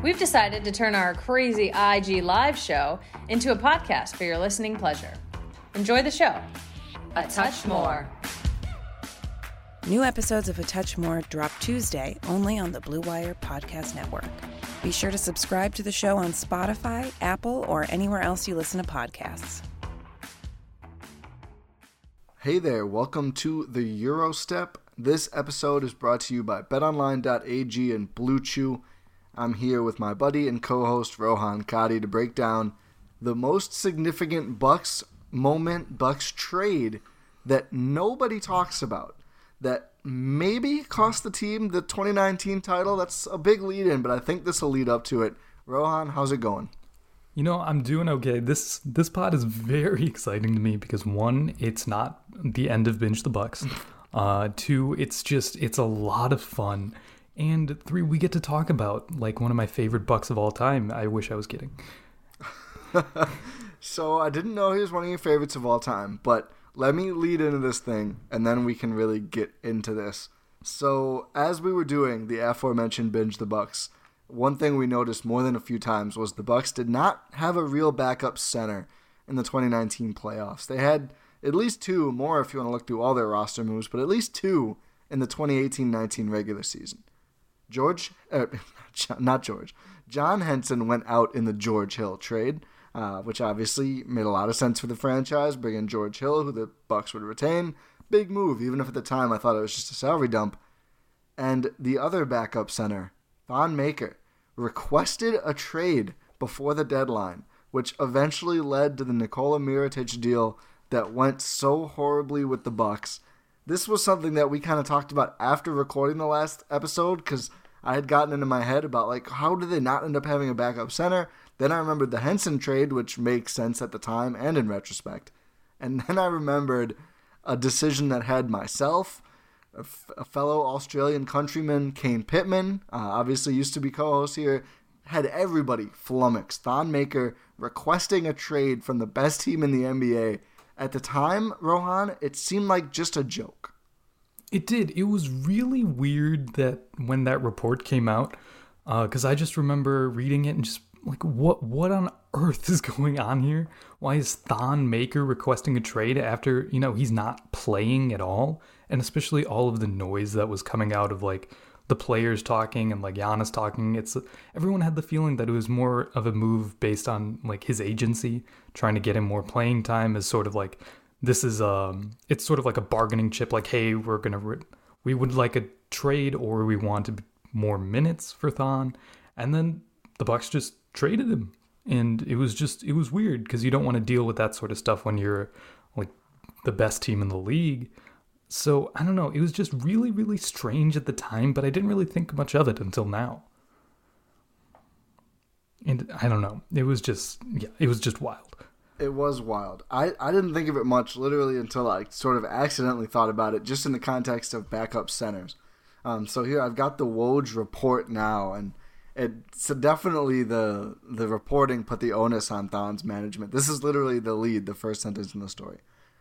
We've decided to turn our crazy IG live show into a podcast for your listening pleasure. Enjoy the show. A touch more. New episodes of A Touch More drop Tuesday only on the Blue Wire Podcast Network. Be sure to subscribe to the show on Spotify, Apple, or anywhere else you listen to podcasts. Hey there, welcome to the Gyro Step. This episode is brought to you by betonline.ag and Blue Chew. I'm here with my buddy and co-host Rohan Kadi to break down the most significant Bucks moment, Bucks trade that nobody talks about. That maybe cost the team the 2019 title. That's a big lead in, but I think this will lead up to it. Rohan, how's it going? You know, I'm doing okay. This this pod is very exciting to me because one, it's not the end of binge the Bucks. Uh, two, it's just it's a lot of fun, and three, we get to talk about like one of my favorite Bucks of all time. I wish I was kidding. so I didn't know he was one of your favorites of all time, but let me lead into this thing, and then we can really get into this. So as we were doing the aforementioned binge the Bucks, one thing we noticed more than a few times was the Bucks did not have a real backup center in the 2019 playoffs. They had at least two more if you want to look through all their roster moves, but at least two in the 2018-19 regular season. George, uh, not George, John Henson went out in the George Hill trade, uh, which obviously made a lot of sense for the franchise. Bring in George Hill, who the Bucks would retain. Big move, even if at the time I thought it was just a salary dump. And the other backup center, Thon Maker, requested a trade before the deadline, which eventually led to the Nikola Mirotic deal that went so horribly with the Bucks. This was something that we kind of talked about after recording the last episode because I had gotten into my head about like how did they not end up having a backup center? Then I remembered the Henson trade, which makes sense at the time and in retrospect. And then I remembered a decision that had myself, a, f- a fellow Australian countryman, Kane Pittman, uh, obviously used to be co-host here, had everybody flummoxed. Thon Maker requesting a trade from the best team in the NBA at the time, Rohan, it seemed like just a joke. It did. It was really weird that when that report came out, because uh, I just remember reading it and just like, what what on earth is going on here? Why is Thon Maker requesting a trade after you know he's not playing at all, and especially all of the noise that was coming out of like the players talking and like Giannis talking. It's everyone had the feeling that it was more of a move based on like his agency trying to get him more playing time as sort of like this is um it's sort of like a bargaining chip like hey we're gonna re- we would like a trade or we want more minutes for Thon and then the Bucks just traded him and it was just it was weird because you don't want to deal with that sort of stuff when you're like the best team in the league so I don't know. It was just really, really strange at the time, but I didn't really think much of it until now. And I don't know. It was just yeah, it was just wild. It was wild. I, I didn't think of it much literally until I sort of accidentally thought about it just in the context of backup centers. Um, so here I've got the Woj report now, and it's definitely the the reporting put the onus on Thon's management. This is literally the lead, the first sentence in the story.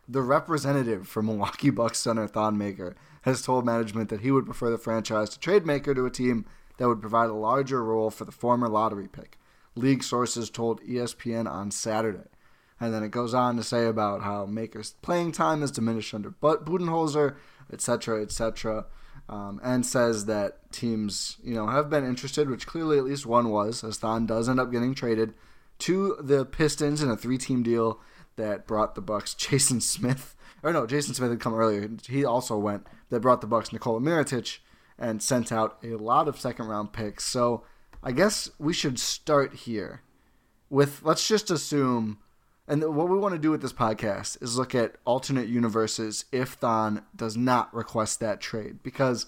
The representative for Milwaukee Bucks center Thon Maker has told management that he would prefer the franchise to trade Maker to a team that would provide a larger role for the former lottery pick. League sources told ESPN on Saturday. And then it goes on to say about how Maker's playing time has diminished under Budenholzer, etc., etc um, and says that teams, you know, have been interested, which clearly at least one was, as Thon does end up getting traded to the Pistons in a three-team deal that brought the Bucks Jason Smith, or no, Jason Smith had come earlier. He also went. That brought the Bucks Nikola Mirotic and sent out a lot of second-round picks. So I guess we should start here with let's just assume and what we want to do with this podcast is look at alternate universes if Thon does not request that trade because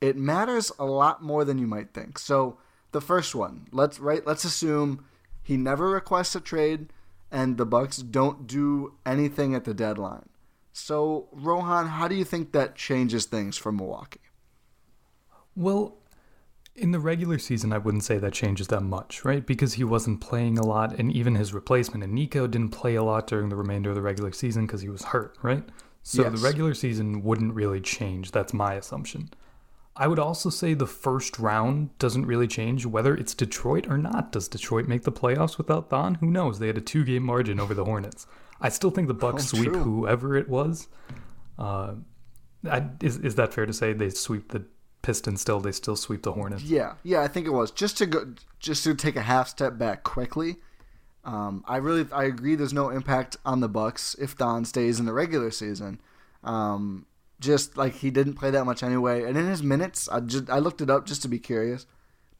it matters a lot more than you might think. So the first one, let's right, let's assume he never requests a trade and the Bucks don't do anything at the deadline. So Rohan, how do you think that changes things for Milwaukee? Well, in the regular season, I wouldn't say that changes that much, right? Because he wasn't playing a lot, and even his replacement, and Nico, didn't play a lot during the remainder of the regular season because he was hurt, right? So yes. the regular season wouldn't really change. That's my assumption. I would also say the first round doesn't really change whether it's Detroit or not. Does Detroit make the playoffs without Thon? Who knows? They had a two game margin over the Hornets. I still think the Bucks oh, sweep true. whoever it was. Uh, I, is is that fair to say they sweep the Pistons still they still sweep the Hornets. Yeah, yeah, I think it was just to go just to take a half step back quickly. Um, I really I agree. There's no impact on the Bucks if Thon stays in the regular season. Um, just like he didn't play that much anyway, and in his minutes, I just I looked it up just to be curious.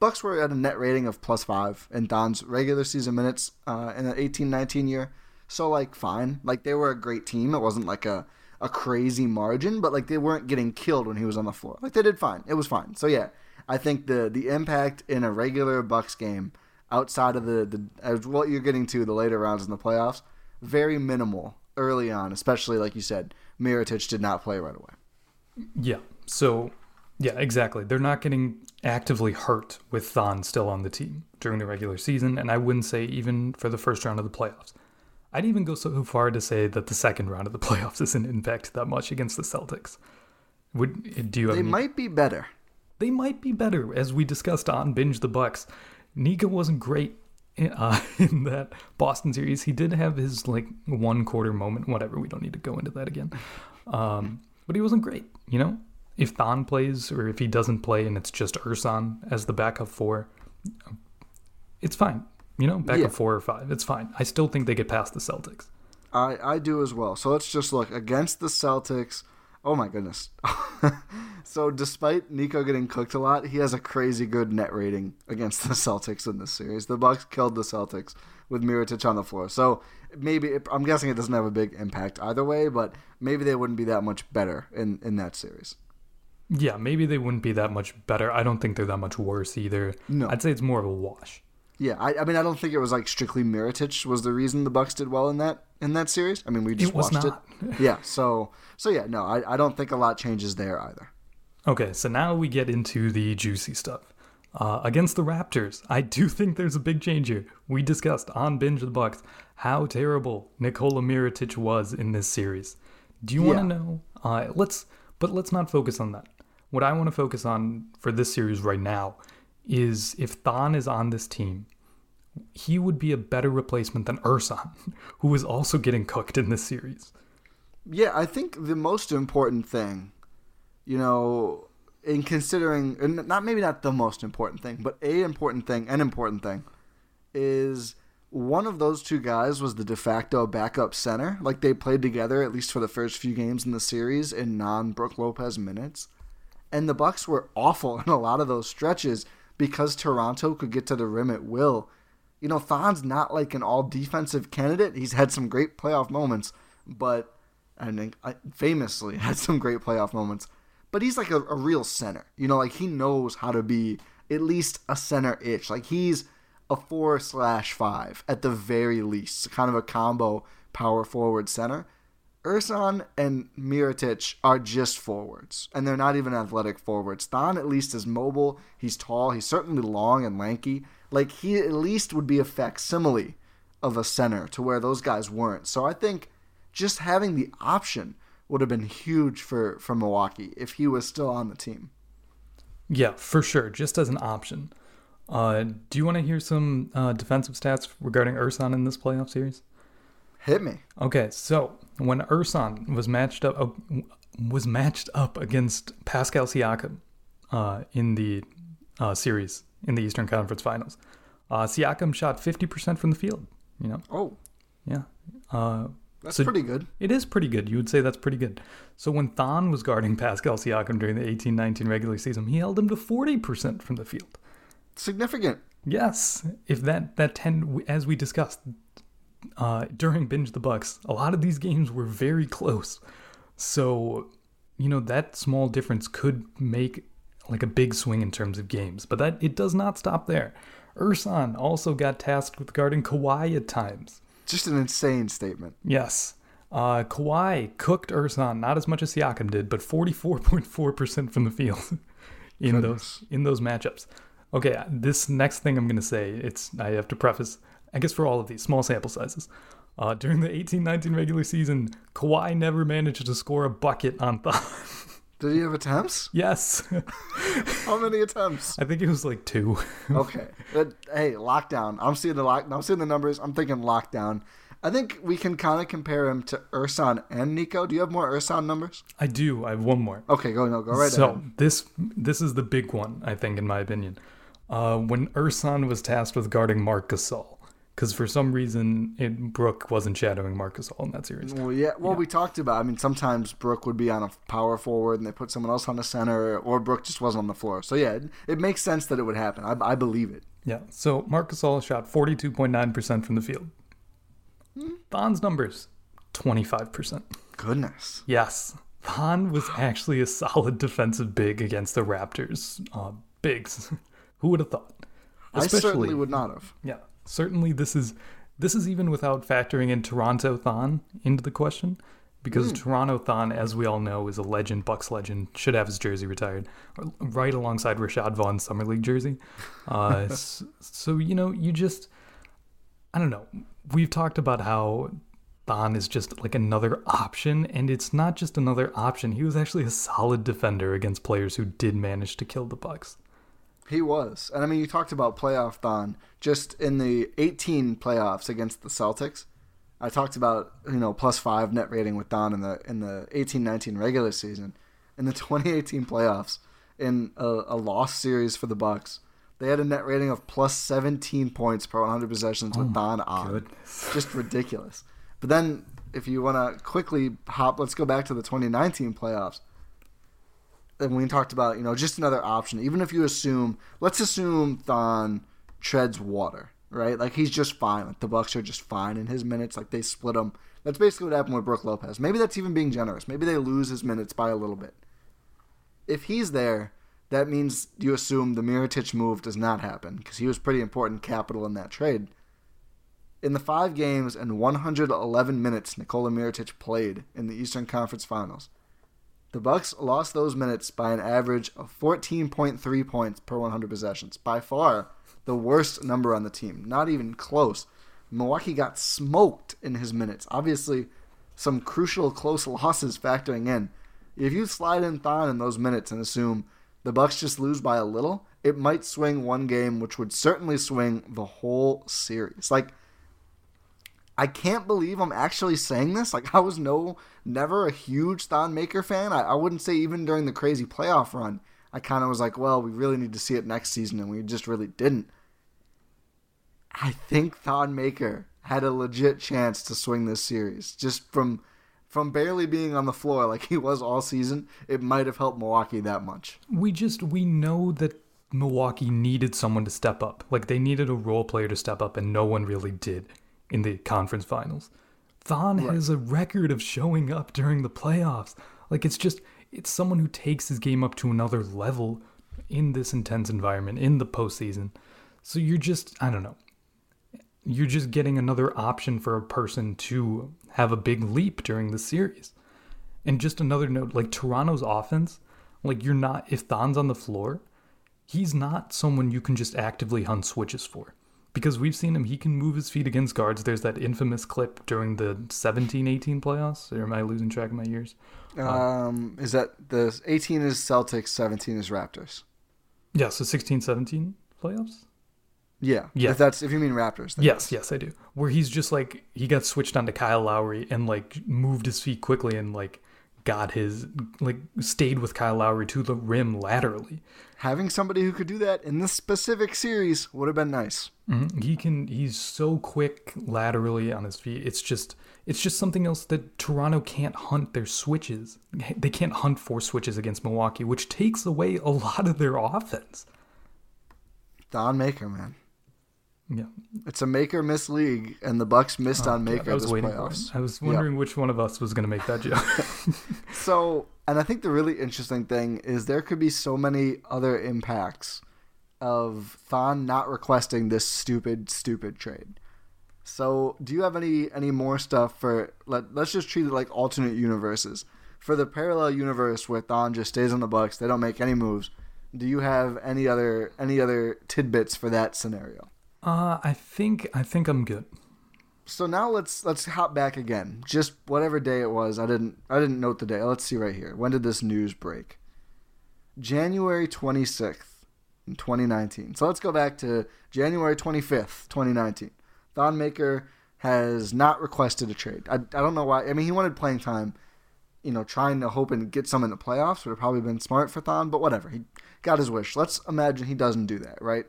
Bucks were at a net rating of plus five in Thon's regular season minutes uh, in the 18-19 year. So like fine, like they were a great team. It wasn't like a a crazy margin, but like they weren't getting killed when he was on the floor. Like they did fine. It was fine. So yeah, I think the the impact in a regular Bucks game outside of the the what you're getting to the later rounds in the playoffs, very minimal early on, especially like you said, Mirotic did not play right away. Yeah. So yeah, exactly. They're not getting actively hurt with Thon still on the team during the regular season, and I wouldn't say even for the first round of the playoffs. I'd even go so far to say that the second round of the playoffs isn't impacted that much against the Celtics. Would do you? They might be better. They might be better, as we discussed on Binge the Bucks. Nico wasn't great uh, in that Boston series. He did have his like one quarter moment. Whatever. We don't need to go into that again. Um, but he wasn't great. You know, if Thon plays or if he doesn't play and it's just Ersan as the backup four, it's fine. You know, back yeah. at four uh, or five. It's fine. I still think they get past the Celtics. I, I do as well. So let's just look against the Celtics. Oh my goodness. so despite Nico getting cooked a lot, he has a crazy good net rating against the Celtics in this series. The Bucks killed the Celtics with Mirotic on the floor. So maybe it, I'm guessing it doesn't have a big impact either way, but maybe they wouldn't be that much better in in that series. Yeah, maybe they wouldn't be that much better. I don't think they're that much worse either. No. I'd say it's more of a wash. Yeah, I, I mean, I don't think it was like strictly Mirotic was the reason the Bucks did well in that in that series. I mean, we just it watched not. it. yeah, so so yeah, no, I, I don't think a lot changes there either. Okay, so now we get into the juicy stuff. Uh, against the Raptors, I do think there's a big change here. We discussed on Binge the Bucks how terrible Nikola Mirotic was in this series. Do you want to know? Uh, let's, but let's not focus on that. What I want to focus on for this series right now is if Thon is on this team, he would be a better replacement than Ersan, who is also getting cooked in this series. Yeah, I think the most important thing, you know, in considering, and not maybe not the most important thing, but a important thing, an important thing, is one of those two guys was the de facto backup center. Like they played together at least for the first few games in the series in non Brook Lopez minutes, and the Bucks were awful in a lot of those stretches because Toronto could get to the rim at will. You know, Thon's not like an all defensive candidate. He's had some great playoff moments, but and famously had some great playoff moments. But he's like a, a real center. You know, like he knows how to be at least a center itch. Like he's a four slash five at the very least, kind of a combo power forward center. Ersan and Mirotic are just forwards, and they're not even athletic forwards. Thon at least is mobile. He's tall. He's certainly long and lanky. Like he at least would be a facsimile of a center to where those guys weren't. So I think just having the option would have been huge for for Milwaukee if he was still on the team. Yeah, for sure, just as an option. Uh, do you want to hear some uh, defensive stats regarding Ersan in this playoff series? Hit me. Okay, so when Ersan was matched up uh, was matched up against Pascal Siakam uh, in the uh, series in the Eastern Conference Finals, uh, Siakam shot fifty percent from the field. You know. Oh. Yeah. Uh, that's so pretty good. It is pretty good. You would say that's pretty good. So when Thon was guarding Pascal Siakam during the 18-19 regular season, he held him to forty percent from the field. Significant. Yes, if that that ten as we discussed uh, during binge the Bucks, a lot of these games were very close. So, you know that small difference could make like a big swing in terms of games, but that it does not stop there. Ersan also got tasked with guarding Kawhi at times. Just an insane statement. Yes. Uh, Kawhi cooked Ersan, not as much as Siakam did, but 44.4% from the field in Goodness. those in those matchups. Okay, this next thing I'm going to say, it's I have to preface, I guess for all of these small sample sizes. Uh, during the 18-19 regular season, Kawhi never managed to score a bucket on Thon. Did he have attempts? yes, How many attempts? I think it was like two. okay. But, hey, lockdown. I'm seeing the lock. I'm seeing the numbers. I'm thinking lockdown. I think we can kind of compare him to Ersan and Nico. Do you have more Ersan numbers? I do. I have one more. Okay, go no, go right so ahead. this this is the big one, I think, in my opinion. Uh, when Ersan was tasked with guarding Marc Gasol, because for some reason it, Brook wasn't shadowing Marc Gasol in that series. Well, yeah. Well, we talked about. I mean, sometimes Brook would be on a power forward, and they put someone else on the center, or Brook just wasn't on the floor. So yeah, it, it makes sense that it would happen. I, I believe it. Yeah. So Marc Gasol shot forty two point nine percent from the field. Thon's numbers, twenty five percent. Goodness. Yes, Thon was actually a solid defensive big against the Raptors. Uh, bigs. Who would have thought? I certainly would not have. Yeah, certainly this is this is even without factoring in Toronto Thon into the question, because Toronto Thon, as we all know, is a legend, Bucks legend, should have his jersey retired, right alongside Rashad Vaughn's summer league jersey. Uh, s- so you know, you just, I don't know. We've talked about how Thon is just like another option, and it's not just another option. He was actually a solid defender against players who did manage to kill the Bucks. He was. And I mean, you talked about playoff Thon Just in the 18 playoffs against the Celtics, I talked about, you know, plus five net rating with Thon in the in the 18-19 regular season. In the 2018 playoffs, in a, a lost series for the Bucks, they had a net rating of plus 17 points per 100 possessions with oh Thon on. Just ridiculous. But then, if you want to quickly hop, let's go back to the 2019 playoffs and we talked about, you know, just another option. Even if you assume, let's assume Thon treads water, right? Like he's just fine. Like the Bucks are just fine in his minutes. Like they split him. That's basically what happened with Brook Lopez. Maybe that's even being generous. Maybe they lose his minutes by a little bit. If he's there, that means you assume the Mirotic move does not happen because he was pretty important capital in that trade. In the five games and 111 minutes Nikola Mirotic played in the Eastern Conference Finals, the Bucks lost those minutes by an average of 14.3 points per 100 possessions. By far the worst number on the team. Not even close. Milwaukee got smoked in his minutes. Obviously, some crucial close losses factoring in. If you slide in Thon in those minutes and assume the Bucks just lose by a little, it might swing one game, which would certainly swing the whole series. Like I can't believe I'm actually saying this. Like I was no never a huge Thon Maker fan. I, I wouldn't say even during the crazy playoff run. I kind of was like, well, we really need to see it next season, and we just really didn't. I think Thon Maker had a legit chance to swing this series just from from barely being on the floor like he was all season. It might have helped Milwaukee that much. We just we know that Milwaukee needed someone to step up. Like they needed a role player to step up, and no one really did in the conference finals. Thon has a record of showing up during the playoffs. Like it's just it's someone who takes his game up to another level in this intense environment in the postseason. So you're just, I don't know, you're just getting another option for a person to have a big leap during the series. And just another note, like Toronto's offense, like you're not, if Thon's on the floor, he's not someone you can just actively hunt switches for. Because we've seen him, he can move his feet against guards. There's that infamous clip during the 17 18 playoffs. Or am I losing track of my years? Um, is that the 18 is Celtics, 17 is Raptors? Yeah, so 16 17 playoffs? Yeah. Yeah. If that's if you mean Raptors. Then Yes, yes, I do. Where he's just like he got switched onto Kyle Lowry and like moved his feet quickly and like got his like stayed with Kyle Lowry to the rim laterally. Having somebody who could do that in this specific series would have been nice. Mhm. He can he's so quick laterally on his feet. It's just it's just something else that Toronto can't hunt their switches. They can't hunt for switches against Milwaukee, which takes away a lot of their offense. Thon Maker, man. Yeah. It's a make or miss league, and the Bucks missed oh, on Maker I was this waiting for playoffs. it. I was Yeah. wondering which one of us was going to make that joke. So, and I think the really interesting thing is there could be so many other impacts of Thon not requesting this stupid, stupid trade. So, do you have any any more stuff for? Let Let's just treat it like alternate universes. For the parallel universe where Thon just stays on the Bucks, they don't make any moves. Do you have any other any other tidbits for that scenario? Uh, I think I think I'm good. So now let's let's hop back again. Just whatever day it was. I didn't I didn't note the day. Let's see right here. When did this news break? January 26th, in 2019. So let's go back to January 25th, 2019. Thon Maker has not requested a trade. I, I don't know why. I mean, he wanted playing time. You know, trying to hope and get some in the playoffs would have probably been smart for Thon, but whatever. He got his wish. Let's imagine he doesn't do that, right?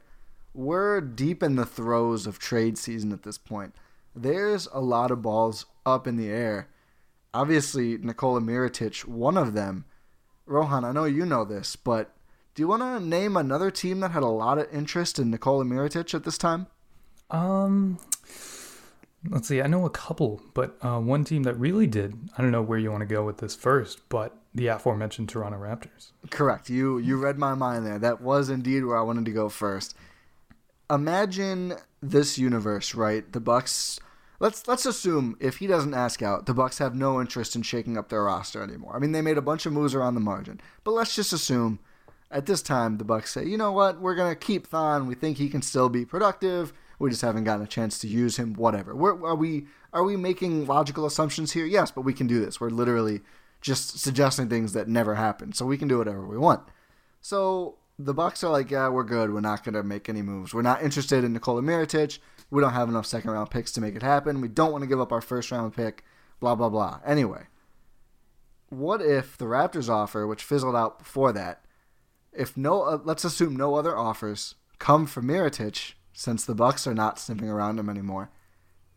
We're deep in the throes of trade season at this point there's a lot of balls up in the air. Obviously, Nikola Mirotic, one of them. Rohan, I know you know this, but do you want to name another team that had a lot of interest in Nikola Mirotic at this time? Um, let's see. I know a couple, but uh, one team that really did. I don't know where you want to go with this first, but the aforementioned Toronto Raptors. Correct. You you read my mind there. That was indeed where I wanted to go first. Imagine this universe, right? The Bucks. Let's let's assume if he doesn't ask out, the Bucks have no interest in shaking up their roster anymore. I mean, they made a bunch of moves around the margin, but let's just assume at this time the Bucks say, you know what, we're gonna keep Thon. We think he can still be productive. We just haven't gotten a chance to use him. Whatever. We're, are we are we making logical assumptions here? Yes, but we can do this. We're literally just suggesting things that never happened, so we can do whatever we want. So the Bucks are like, yeah, we're good. We're not gonna make any moves. We're not interested in Nikola Mirotic. We don't have enough second round picks to make it happen. We don't want to give up our first round pick. Blah blah blah. Anyway, what if the Raptors offer, which fizzled out before that, if no, uh, let's assume no other offers come for Mirotic, since the Bucks are not sniffing around him anymore.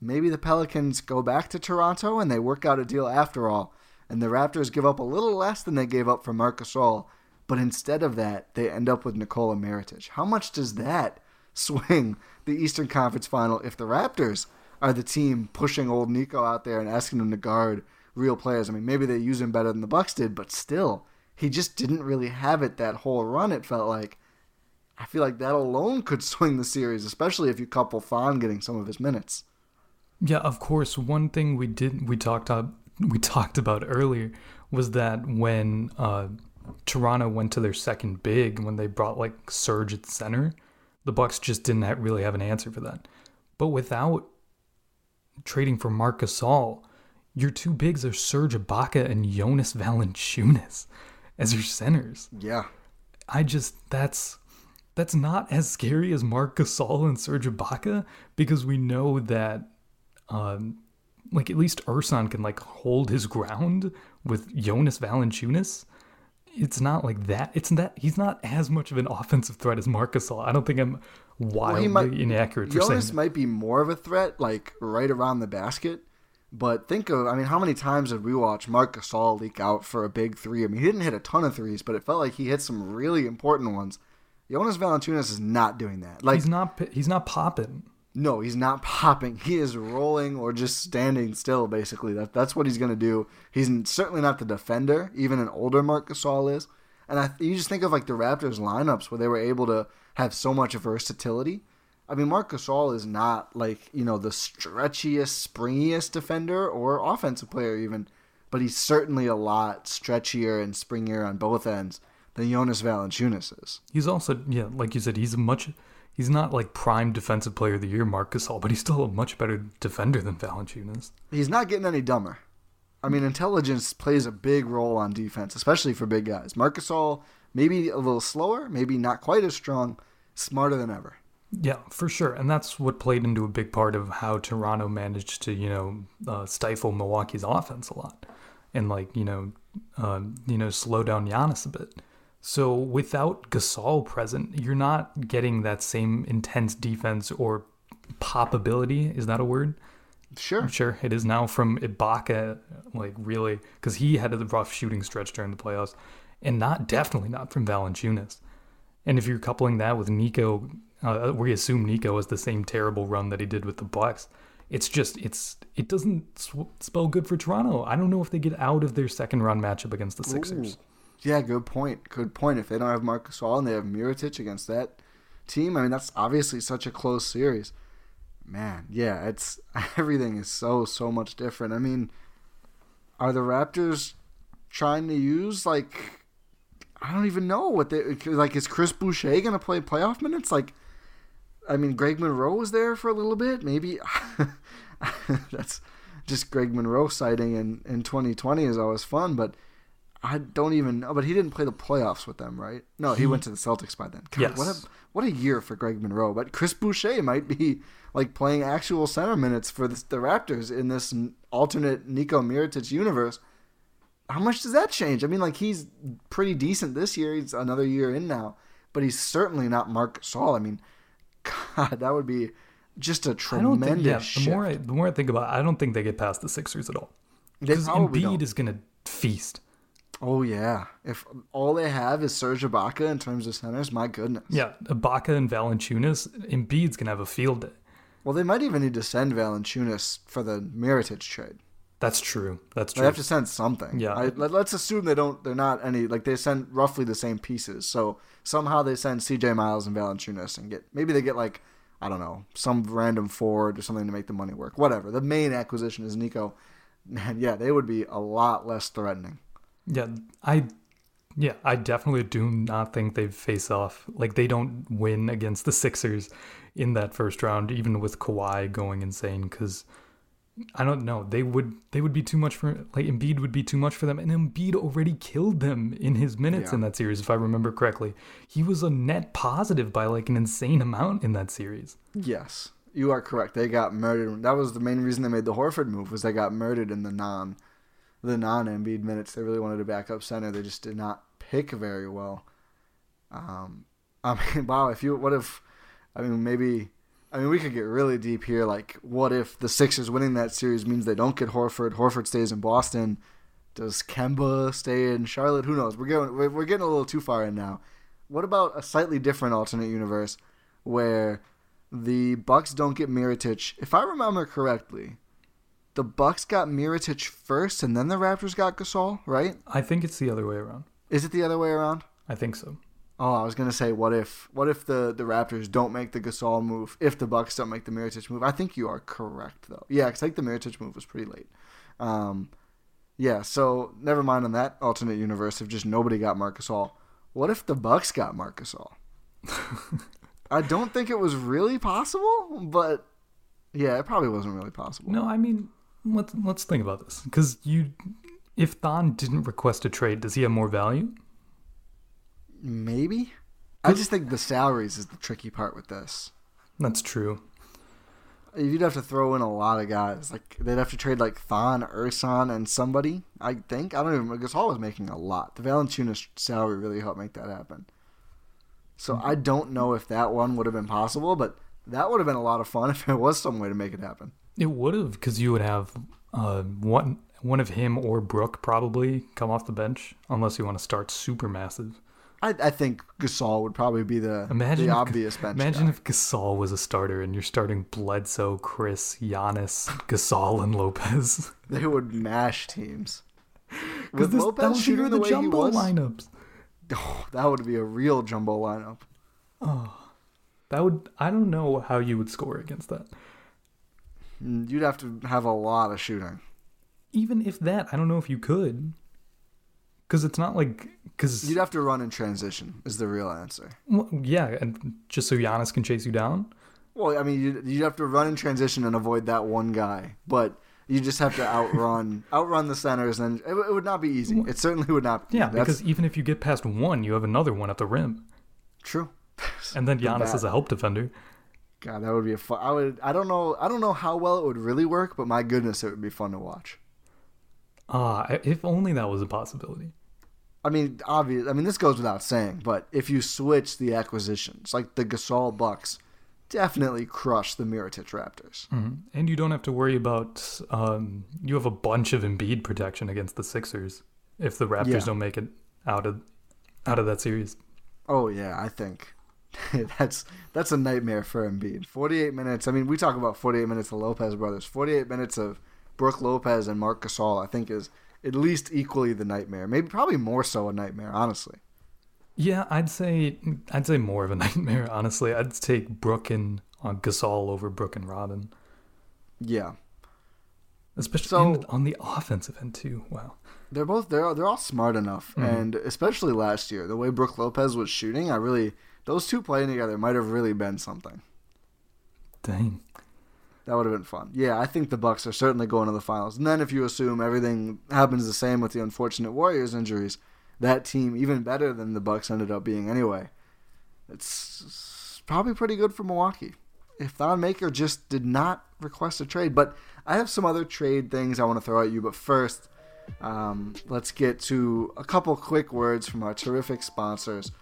Maybe the Pelicans go back to Toronto and they work out a deal after all, and the Raptors give up a little less than they gave up for Marcus Gasol, but instead of that, they end up with Nikola Mirotic. How much does that swing the Eastern Conference Final if the Raptors are the team pushing old Nico out there and asking him to guard real players? I mean, maybe they use him better than the Bucks did, but still, he just didn't really have it that whole run. It felt like. I feel like that alone could swing the series, especially if you couple Thon getting some of his minutes. Yeah, of course. One thing we did we talked up we talked about earlier was that when uh, Toronto went to their second big when they brought like Serge at center, the Bucks just didn't really have an answer for that. But without trading for Marc Gasol, your two bigs are Serge Ibaka and Jonas Valanciunas as your centers. Yeah. I just that's that's not as scary as Marc Gasol and Serge Ibaka because we know that um like at least Ersan can like hold his ground with Jonas Valanciunas. It's not like that. It's that he's not as much of an offensive threat as Marc Gasol. I don't think I'm wildly inaccurate for saying Jonas that. might be more of a threat, like right around the basket. But think of, I mean, how many times did we watch Marc Gasol leak out for a big three? I mean, he didn't hit a ton of threes, but it felt like he hit some really important ones. Jonas Valanciunas is not doing that. Like, he's not he's not popping. No, he's not popping. He is rolling or just standing still. Basically, that that's what he's gonna do. He's certainly not the defender. Even an older Marc Gasol is. And I, you just think of like the Raptors lineups where they were able to have so much versatility. I mean, Marc Gasol is not like you know the stretchiest, springiest defender or offensive player even, but he's certainly a lot stretchier and springier on both ends than Jonas Valanciunas is. He's also yeah, like you said, he's much he's not like prime defensive player of the year, Marc Gasol, but he's still a much better defender than Valanciunas. He's not getting any dumber. I mean, intelligence plays a big role on defense, especially for big guys. Marc Gasol maybe a little slower, maybe not quite as strong, smarter than ever. Yeah, for sure, and that's what played into a big part of how Toronto managed to you know uh, stifle Milwaukee's offense a lot, and like you know, uh, you know, slow down Giannis a bit. So without Gasol present, you're not getting that same intense defense or pop ability. Is that a word? Sure. I'm sure it is now from Ibaka, like really, because he had a rough shooting stretch during the playoffs, and not definitely not from Valanciunas. And if you're coupling that with Nico, uh, we assume Nico has the same terrible run that he did with the Bucks. It's just it's it doesn't sw- spell good for Toronto. I don't know if they get out of their second round matchup against the Sixers. Ooh. Yeah, good point. Good point. If they don't have Marcus Gasol and they have Mirotic against that team, I mean that's obviously such a close series. Man, yeah, it's everything is so so much different. I mean, are the Raptors trying to use like I don't even know what they like. Is Chris Boucher gonna play playoff minutes? Like, I mean, Greg Monroe was there for a little bit. Maybe that's just Greg Monroe sighting in in 2020 is always fun, but I don't even know. But he didn't play the playoffs with them, right? No, he, he went to the Celtics by then. God, yes. What a what a year for Greg Monroe. But Chris Boucher might be like playing actual center minutes for the, the Raptors in this alternate Nico Mirotic universe how much does that change? I mean, like he's pretty decent this year. He's another year in now, but he's certainly not Marc Gasol. I mean, God, that would be just a tremendous. I don't think, yeah, the more I, the more I think about, it, I don't think they get past the Sixers at all. Because Embiid don't. is going to feast. Oh yeah, if all they have is Serge Ibaka in terms of centers, my goodness. Yeah, Ibaka and Valanciunas, Embiid's gonna have a field day. Well, they might even need to send Valanciunas for the Mirotic trade. That's true. That's true. They have to send something. Yeah. I, let, us assume they don't. They're not any like they send roughly the same pieces. So somehow they send C.J. Miles and Valanciunas and get maybe they get like I don't know some random forward or something to make the money work. Whatever. The main acquisition is Nico. Man, yeah, they would be a lot less threatening. Yeah, I. Yeah, I definitely do not think they face off. Like they don't win against the Sixers in that first round, even with Kawhi going insane because I don't know. They would they would be too much for like Embiid would be too much for them, and Embiid already killed them in his minutes yeah. in that series, if I remember correctly. He was a net positive by like an insane amount in that series. Yes, you are correct. They got murdered. That was the main reason they made the Horford move was they got murdered in the non the non Embiid minutes. They really wanted a backup center. They just did not pick very well. Um, I mean, wow. If you what if, I mean, maybe I mean, we could get really deep here. Like, what if the Sixers winning that series means they don't get Horford? Horford stays in Boston. Does Kemba stay in Charlotte? Who knows? We're getting we're getting a little too far in now. What about a slightly different alternate universe where the Bucks don't get Mirotic? If I remember correctly, the Bucks got Mirotic first, and then the Raptors got Gasol, right? I think it's the other way around. Is it the other way around? I think so. Oh, I was gonna say, what if what if the, the Raptors don't make the Gasol move? If the Bucks don't make the Mirotic move, I think you are correct though. Yeah, because I think the Mirotic move was pretty late. Um, yeah, so never mind on that alternate universe. If just nobody got Marc Gasol, what if the Bucks got Marcus All? I don't think it was really possible, but yeah, it probably wasn't really possible. No, I mean, let's let's think about this because you, if Thon didn't request a trade, does he have more value? Maybe. I just think the salaries is the tricky part with this. That's true. You'd have to throw in a lot of guys. Like they'd have to trade like Thon, Ersan, and somebody. I think I don't even. Gasol was making a lot. The Valanciunas salary really helped make that happen. So mm-hmm. I don't know if that one would have been possible, but that would have been a lot of fun if there was some way to make it happen. It would have, because you would have uh, one one of him or Brook probably come off the bench, unless you want to start super massive. I, I think Gasol would probably be the, imagine the obvious bench. Imagine guy. if Gasol was a starter and you're starting Bledsoe, Khris, Giannis, Gasol, and Lopez. They would mash teams. With this, Lopez shooting the, the jumbo was, lineups. Oh, that would be a real jumbo lineup. Oh. That would I don't know how you would score against that. You'd have to have a lot of shooting. Even if that, I don't know if you could. Cuz it's not like cuz You'd have to run in transition. Is the real answer. well, yeah, and just so Giannis can chase you down. Well, I mean, you'd, you'd have to run in transition and avoid that one guy, but you just have to outrun outrun the centers, and it, it would not be easy. It certainly would not. Be. Yeah, because even if you get past one, you have another one at the rim. true. And then Giannis bad. is a help defender. God, that would be a fun. I would. I don't know. I don't know how well it would really work, but my goodness, it would be fun to watch. Ah, if only that was a possibility. I mean, obvious. I mean, this goes without saying, but if you switch the acquisitions, like the Gasol Bucks, definitely crush the Mirotic Raptors. And you don't have to worry about um, you have a bunch of Embiid protection against the Sixers if the Raptors Yeah. don't make it out of out of that series. Oh yeah, I think that's that's a nightmare for Embiid. Forty-eight minutes. I mean, we talk about forty-eight minutes of Lopez brothers. Forty-eight minutes of Brook Lopez and Marc Gasol. I think is at least equally the nightmare. Maybe probably more so a nightmare. Honestly. Yeah, I'd say I'd say more of a nightmare. Honestly, I'd take Brook and uh, Gasol over Brook and Robin, Yeah. especially So- on the offensive end too. Wow. They're both they're they're all smart enough, and especially last year, the way Brook Lopez was shooting, I really those two playing together might have really been something. Dang. That would have been fun. Yeah, I think the Bucks are certainly going to the finals. And then if you assume everything happens the same with the unfortunate Warriors injuries, that team even better than the Bucks ended up being anyway. It's probably pretty good for Milwaukee. If Thon Maker just did not request a trade, but I have some other trade things I want to throw at you. But first, um, let's get to a couple quick words from our terrific sponsors.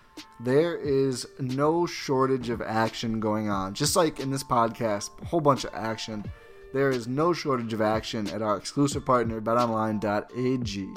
There is no shortage of action going on. Just like in this podcast, a whole bunch of action. There is no shortage of action at our exclusive partner, betonline.ag.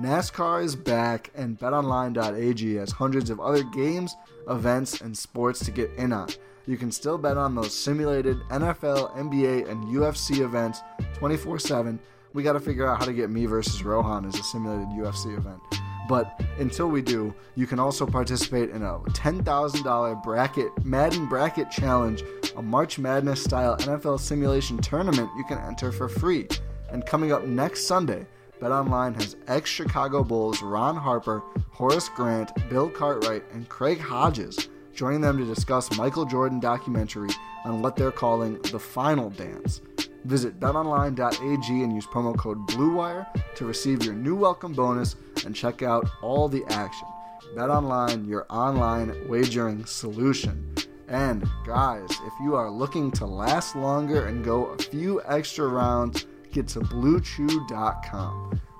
NASCAR is back, and betonline.ag has hundreds of other games, events, and sports to get in on. You can still bet on those simulated NFL, NBA, and UFC events 24 7. We got to figure out how to get me versus Rohan as a simulated UFC event. But until we do, you can also participate in a $10,000 bracket Madden bracket challenge, a March Madness style NFL simulation tournament you can enter for free. And coming up next Sunday, BetOnline has ex Chicago Bulls Ron Harper, Horace Grant, Bill Cartwright, and Craig Hodges joining them to discuss Michael Jordan documentary on what they're calling the final dance. Visit betonline.ag and use promo code BLUEWIRE to receive your new welcome bonus and check out all the action. BetOnline, your online wagering solution. And guys, if you are looking to last longer and go a few extra rounds, get to BlueChew.com.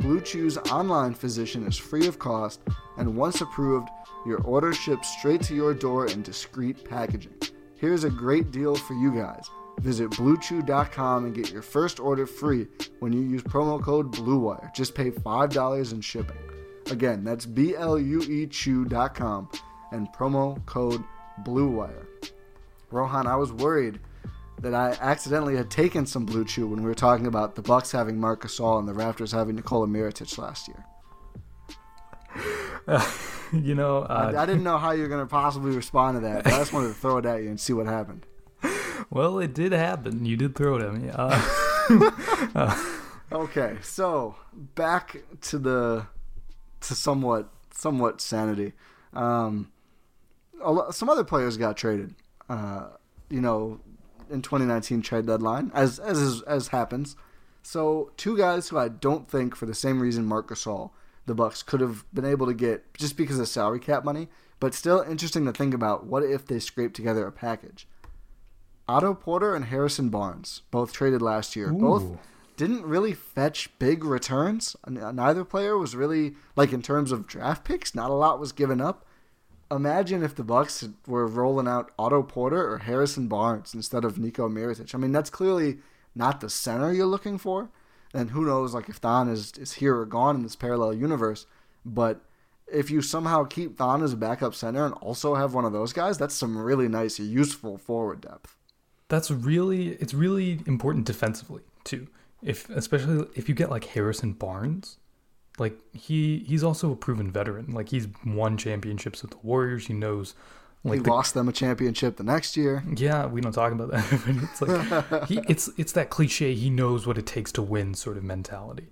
Blue Chew's online physician is free of cost, and once approved, your order ships straight to your door in discreet packaging. Here's a great deal for you guys. Visit BlueChew.com and get your first order free when you use promo code BLUEWIRE. Just pay $5 in shipping. Again, that's B L U E Chew.com and promo code BLUEWIRE. Rohan, I was worried that I accidentally had taken some Blue Chew when we were talking about the Bucks having Marc Gasol and the Raptors having Nikola Mirotic last year. you know, I, uh, I didn't know how you were going to possibly respond to that, but I just wanted to throw it at you and see what happened. well, it did happen. You did throw it at me. Uh, Okay, so back to the to somewhat somewhat sanity. Um, some other players got traded. Uh, you know, in 2019 trade deadline, as as as happens. So two guys who I don't think, for the same reason, Marc Gasol, the Bucks could have been able to get just because of salary cap money. But still interesting to think about. What if they scrape together a package? Otto Porter and Harrison Barnes, both traded last year. Both didn't really fetch big returns. Neither player was really like in terms of draft picks. Not a lot was given up. Imagine if the Bucks were rolling out Otto Porter or Harrison Barnes instead of Nico Mirotic. I mean, that's clearly not the center you're looking for, And who knows, like if Thon is is here or gone in this parallel universe. But if you somehow keep Thon as a backup center and also have one of those guys, that's some really nice, useful forward depth. That's really it's really important defensively too. If especially if you get like Harrison Barnes, like he he's also a proven veteran. Like he's won championships with the Warriors. He knows like he the- lost them a championship the next year. Yeah, we don't talk about that. but it's like he, it's it's that cliche. He knows what it takes to win sort of mentality.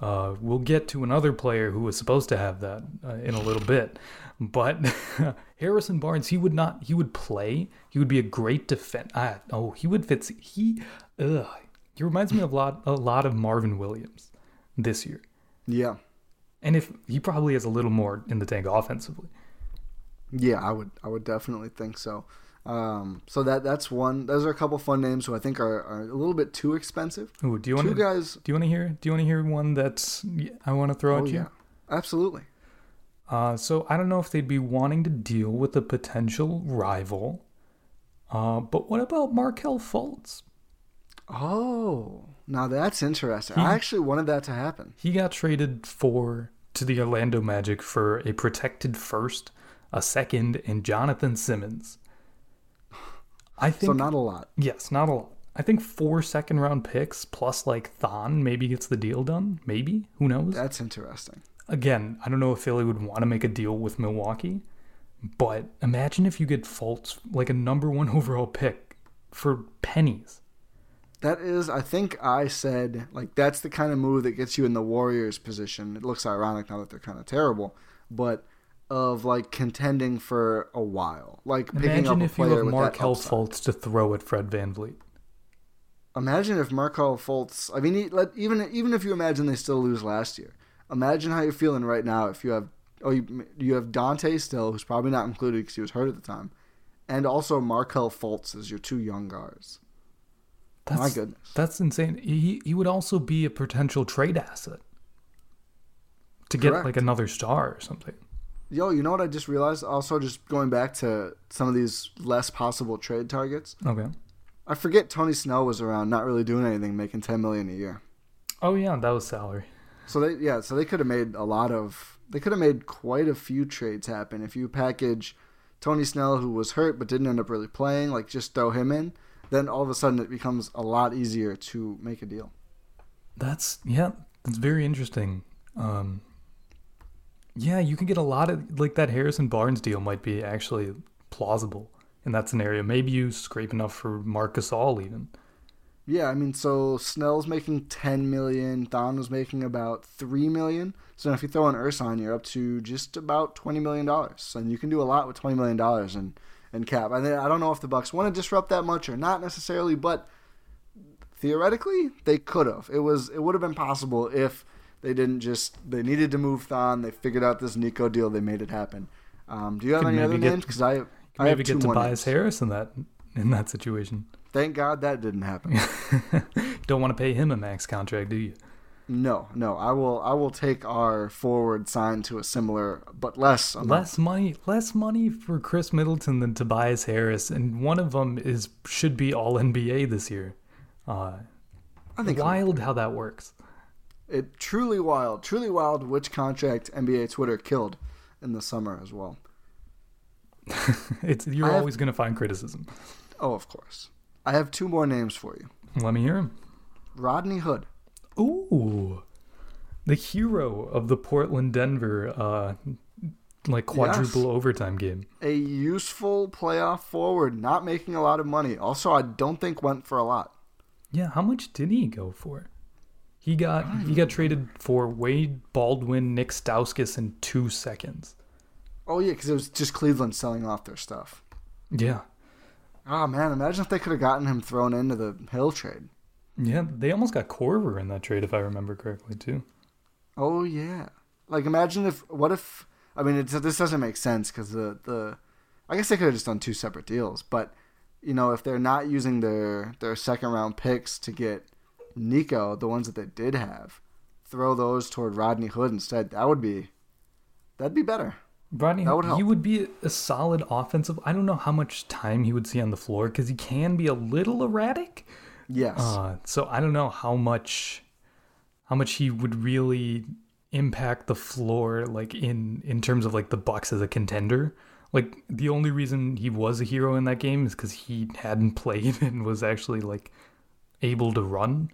Uh, we'll get to another player who was supposed to have that uh, in a little bit, but Harrison Barnes, he would not. He would play. He would be a great defense. Ah, oh, he would fit. He, ugh, he reminds me of a lot, a lot of Marvin Williams this year. Yeah. And if he probably has a little more in the tank offensively. Yeah, I would I would definitely think so. Um, so that that's one. Those are a couple fun names who I think are, are a little bit too expensive. Ooh, do you want to guys. Do you want to hear? Do you want to hear one that's I want to throw Oh at you? yeah, absolutely. Uh, so I don't know if they'd be wanting to deal with a potential rival. Uh, but what about Markelle Fultz? Oh, now that's interesting. I actually wanted that to happen. He got traded for to the Orlando Magic for a protected first, a second, and Jonathan Simmons. I think So not a lot. yes, not a lot. I think four second round picks plus like Thon maybe gets the deal done. Maybe who knows? That's interesting. Again, I don't know if Philly would want to make a deal with Milwaukee, but imagine if you get Fultz like a number one overall pick for pennies. That is, I think I said like that's the kind of move that gets you in the Warriors position. It looks ironic now that they're kind of terrible, but of like contending for a while, like picking up Imagine a if you player have Markelle. Fultz to throw at Fred VanVleet. Imagine if Markelle Fultz. I mean, he- let, even even if you imagine they still lose last year, imagine how you're feeling right now if you have oh you, you have Donte still, who's probably not included because he was hurt at the time, and also Markel Fultz as your two young guards. That's, My goodness. That's insane. He he would also be a potential trade asset to get Correct. like another star or something. Yo, you know what I just realized? Also, just going back to some of these less possible trade targets. Okay. I forget Tony Snell was around, not really doing anything, making ten million a year. Oh yeah, that was salary. So they yeah, so they could have made a lot of they could have made quite a few trades happen if you package Tony Snell who was hurt but didn't end up really playing, like just throw him in, then all of a sudden it becomes a lot easier to make a deal. That's yeah, that's very interesting. Um, yeah, you can get a lot of like that Harrison Barnes deal might be actually plausible in that scenario. Maybe you scrape enough for Marcus All even. Yeah, I mean so Snell's making ten million, Thon was making about three million. So if you throw in Ersan, you're up to just about twenty million dollars. And you can do a lot with twenty million dollars in, in cap. I I don't know if the Bucks want to disrupt that much or not necessarily, but theoretically they could have. It was it would have been possible if they didn't just they needed to move Thon. They figured out this Nico deal. They made it happen. Um, do you have Could any other get- names? Because I I have maybe get Tobias. Harris in that in that situation. Thank God that didn't happen. Don't want to pay him a max contract, do you? No, no. I will. I will take our forward sign to a similar but less. amount. Less money, less money for Khris Middleton than Tobias Harris, and one of them is should be All NBA this year. Uh, I think wild how that works. it truly wild, truly wild. Which contract NBA Twitter killed in the summer as well? It's you're I always going to find criticism. Oh, of course. I have two more names for you. Let me hear them. Rodney Hood. Ooh, the hero of the Portland Denver uh, like quadruple overtime game. A useful playoff forward, not making a lot of money. Also, I don't think went for a lot. Yeah, how much did he go for? He got he got traded for Wade Baldwin, Nik Stauskas in two seconds. Oh yeah, because it was just Cleveland selling off their stuff. Yeah, Oh man, imagine if they could have gotten him thrown into the Hill trade. Yeah, they almost got Korver in that trade if I remember correctly too. Oh yeah. Like imagine if what if I mean it's, this doesn't make sense because the the I guess they could have just done two separate deals, but you know if they're not using their their second round picks to get Nico, the ones that they did have, throw those toward Rodney Hood instead. That would be that'd be better. Rodney, That would help. he would be a solid offensive. I don't know how much time he would see on the floor because he can be a little erratic. Yes. Uh, so I don't know how much how much he would really impact the floor like in in terms of like the Bucks as a contender. Like the only reason he was a hero in that game is because he hadn't played and was actually like able to run,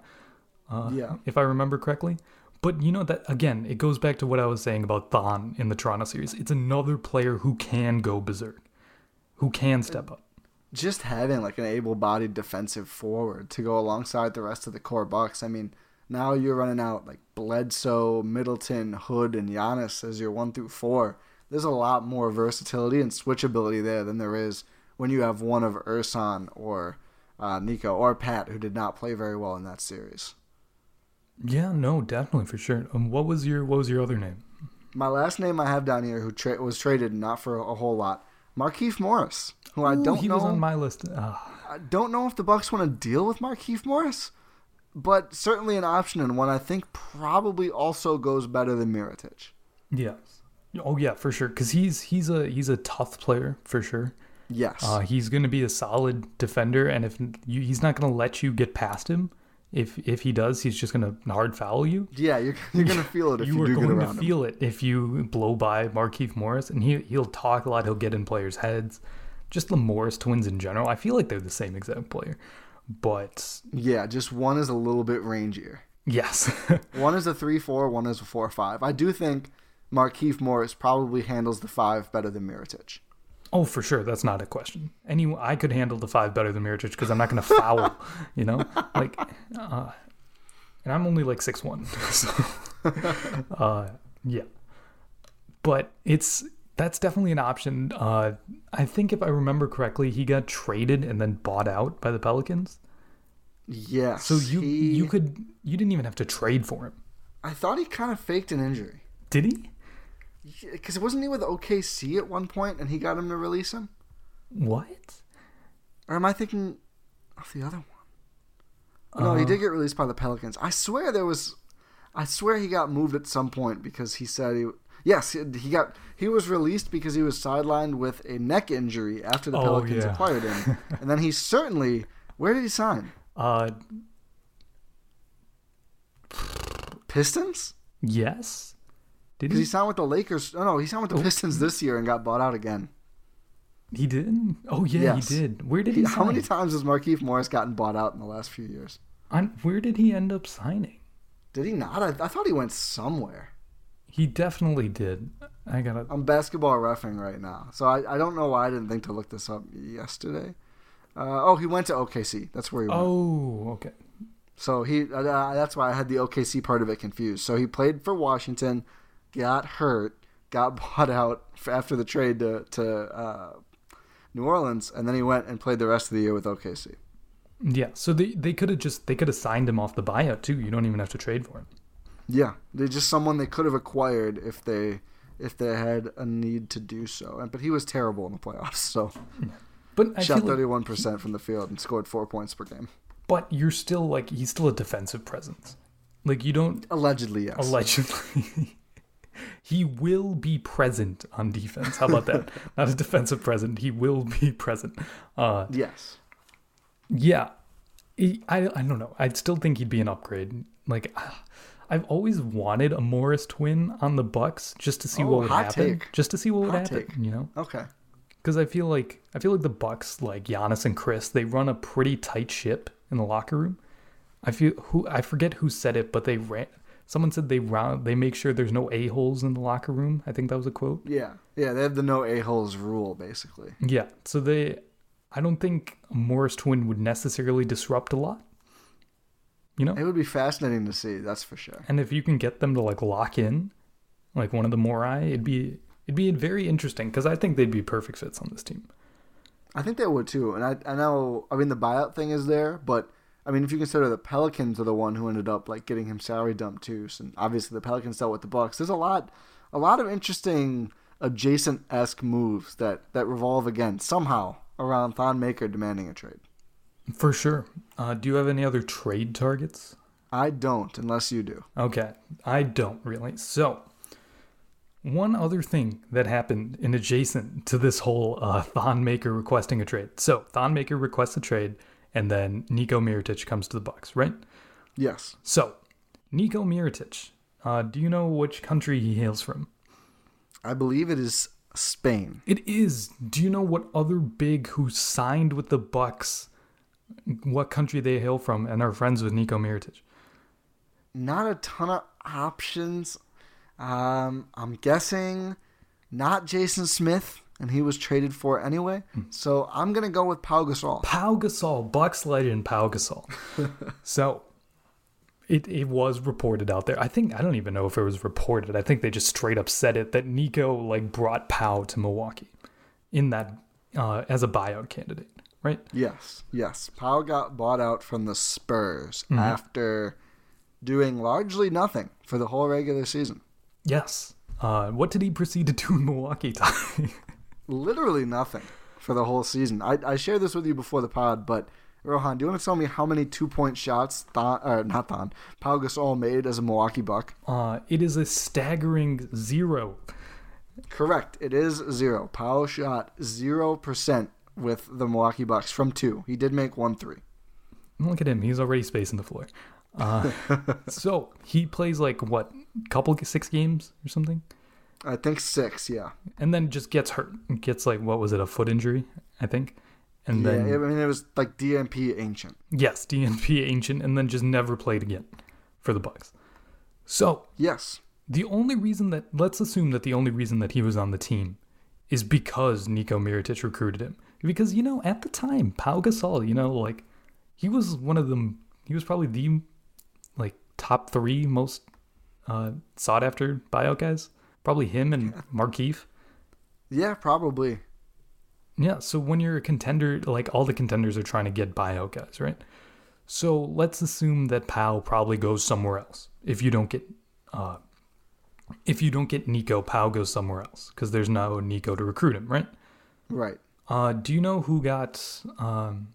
uh, Yeah. if I remember correctly. But you know that again, it goes back to what I was saying about Thon in the Toronto series. It's another player who can go berserk, who can step up. Just having like an able-bodied defensive forward to go alongside the rest of the core Bucks. I mean, now you're running out like Bledsoe, Middleton, Hood, and Giannis as your one through four. There's a lot more versatility and switchability there than there is when you have one of Ersan or uh, Nico or Pat who did not play very well in that series. Yeah, no, definitely for sure. Um, what was your what was your other name? My last name I have down here, who tra- was traded not for a whole lot, Markieff Morris, who I don't he know. was on my list. Ah. I don't know if the Bucks want to deal with Markieff Morris, but certainly an option and one I think probably also goes better than Mirotic. Yes. Oh yeah, for sure. Because he's he's a he's a tough player for sure. Yes. Uh, he's going to be a solid defender, and if you, he's not going to let you get past him, if if he does, he's just going to hard foul you. yeah, you're, you're gonna feel it if you, you are going to him. feel it if you blow by Markieff Morris, and he he'll talk a lot. He'll get in players' heads. Just the Morris twins in general, I feel like they're the same exact player, but Yeah, just one is a little bit rangier. yes, One is a three four, one is a four five. I do think Markieff Morris probably handles the five better than Mirotic. Oh for sure, that's not a question. Any I could handle the five better than Mirotic because I'm not going to foul, you know, like, uh, and I'm only like six one, so uh, yeah. But it's that's definitely an option. Uh, I think if I remember correctly, he got traded and then bought out by the Pelicans. Yes. So you he- you could you didn't even have to trade for him, I thought he kind of faked an injury did he? Because wasn't he with OKC at one point and he got him to release him? What? Or am I thinking of the other one? No, he did get released by the Pelicans. I swear there was. I swear he got moved at some point because he said he. Yes, he got. He was released because he was sidelined with a neck injury after the Oh, Pelicans yeah. acquired him, and then he certainly. Where did he sign? Uh, Pistons? yes. Did he? he signed with the Lakers. Oh no, he signed with the Pistons this year and got bought out again. He didn't. Oh yeah, Yes. he did. Where did he? He- how many times has Markieff Morris gotten bought out in the last few years? On, where did he end up signing? Did he not? I, I thought he went somewhere. He definitely did. I gotta. I'm basketball refing right now, so I, I don't know why I didn't think to look this up yesterday. Uh, oh, he went to OKC. That's where he went. Oh, okay. So he uh, that's why I had the OKC part of it confused. So he played for Washington, got hurt, got bought out after the trade to to uh, New Orleans, and then he went and played the rest of the year with OKC. Yeah. So they they could have just they could have signed him off the buyout too. You don't even have to trade for him. Yeah, they're just someone they could have acquired if they if they had a need to do so. And but he was terrible in the playoffs. So But I shot thirty one percent from the field and scored four points per game. but you're still like he's still a defensive presence. Like you don't Allegedly, yes. allegedly. he will be present on defense. How about that? Not a defensive present. He will be present. Uh, yes. Yeah, He- I I don't know. I'd still think he'd be an upgrade. Like, I've always wanted a Morris twin on the Bucks just to see Oh, what would happen. take. Just to see what would Hot happen. take. You know, Okay. because I feel like I feel like the Bucks, like Giannis and Khris, they run a pretty tight ship in the locker room. I feel who I forget who said it, but they ran. Someone said they round they make sure there's no a holes in the locker room. I think that was a quote. Yeah. Yeah. They have the no a holes rule basically. Yeah, so they, I don't think a Morris twin would necessarily disrupt a lot. You know, It would be fascinating to see. That's for sure. and if you can get them to like lock in, like one of the Morai, it'd be it'd be very interesting because I think they'd be perfect fits on this team. I think they would too. And I I know. I mean, the buyout thing is there, but. I mean, if you consider the Pelicans are the one who ended up like getting him salary dumped too, so obviously the Pelicans dealt with the Bucks. There's a lot, a lot of interesting adjacent esque moves that that revolve again somehow around Thon Maker demanding a trade. For sure. Uh, do you have any other trade targets? I don't, unless you do. Okay, I don't really. So, one other thing that happened in adjacent to this whole uh, Thon Maker requesting a trade. So, Thon Maker requests a trade, and then Nico Mirotic comes to the Bucks, right? Yes. So, Nico Mirotic. Uh, do you know which country he hails from? I believe it is Spain. It is. Do you know what other big who signed with the Bucks? What country they hail from and are friends with Nico Mirotic? Not a ton of options. Um, I'm guessing not Jason Smith, and he was traded for anyway. So I'm gonna go with Pau Gasol. Pau Gasol, Bucks legend Pau Gasol. so it it was reported out there. I think I don't even know if it was reported. I think they just straight up said it that Nico like brought Pau to Milwaukee in that uh, as a buyout candidate, right? Yes, yes. Pau got bought out from the Spurs after doing largely nothing for the whole regular season. Yes. Uh, what did he proceed to do in Milwaukee? Literally nothing for the whole season. I, I shared this with you before the pod, but Rohan, do you want to tell me how many two point shots Thon, or not Thon, Pau Gasol made as a Milwaukee Buck? uh, it is a staggering zero. Correct. It is zero. Pau shot zero percent with the Milwaukee Bucks from two. He did make one three. Look at him; he's already spacing the floor. Uh, so he plays like what, couple six games or something, I think six. Yeah. and then just gets hurt. Gets like what was it, a foot injury? I think, and Yeah. then I mean, it was like DNP ancient. yes, DNP ancient, and then just never played again for the Bucks. So Yes. the only reason that let's assume that the only reason that he was on the team is because Nico Mirotic recruited him. Because you know, at the time, Pau Gasol, you know, like he was one of them. He was probably the like top three most uh, sought after buyout guys. Probably him and Markieff. Yeah, probably. Yeah, so when you're a contender, like all the contenders are trying to get buyout guys, right? So let's assume that Pau probably goes somewhere else. If you don't get, uh, if you don't get Nico, Pau goes somewhere else because there's no Nico to recruit him, right? Right. Uh, do you know who got, um,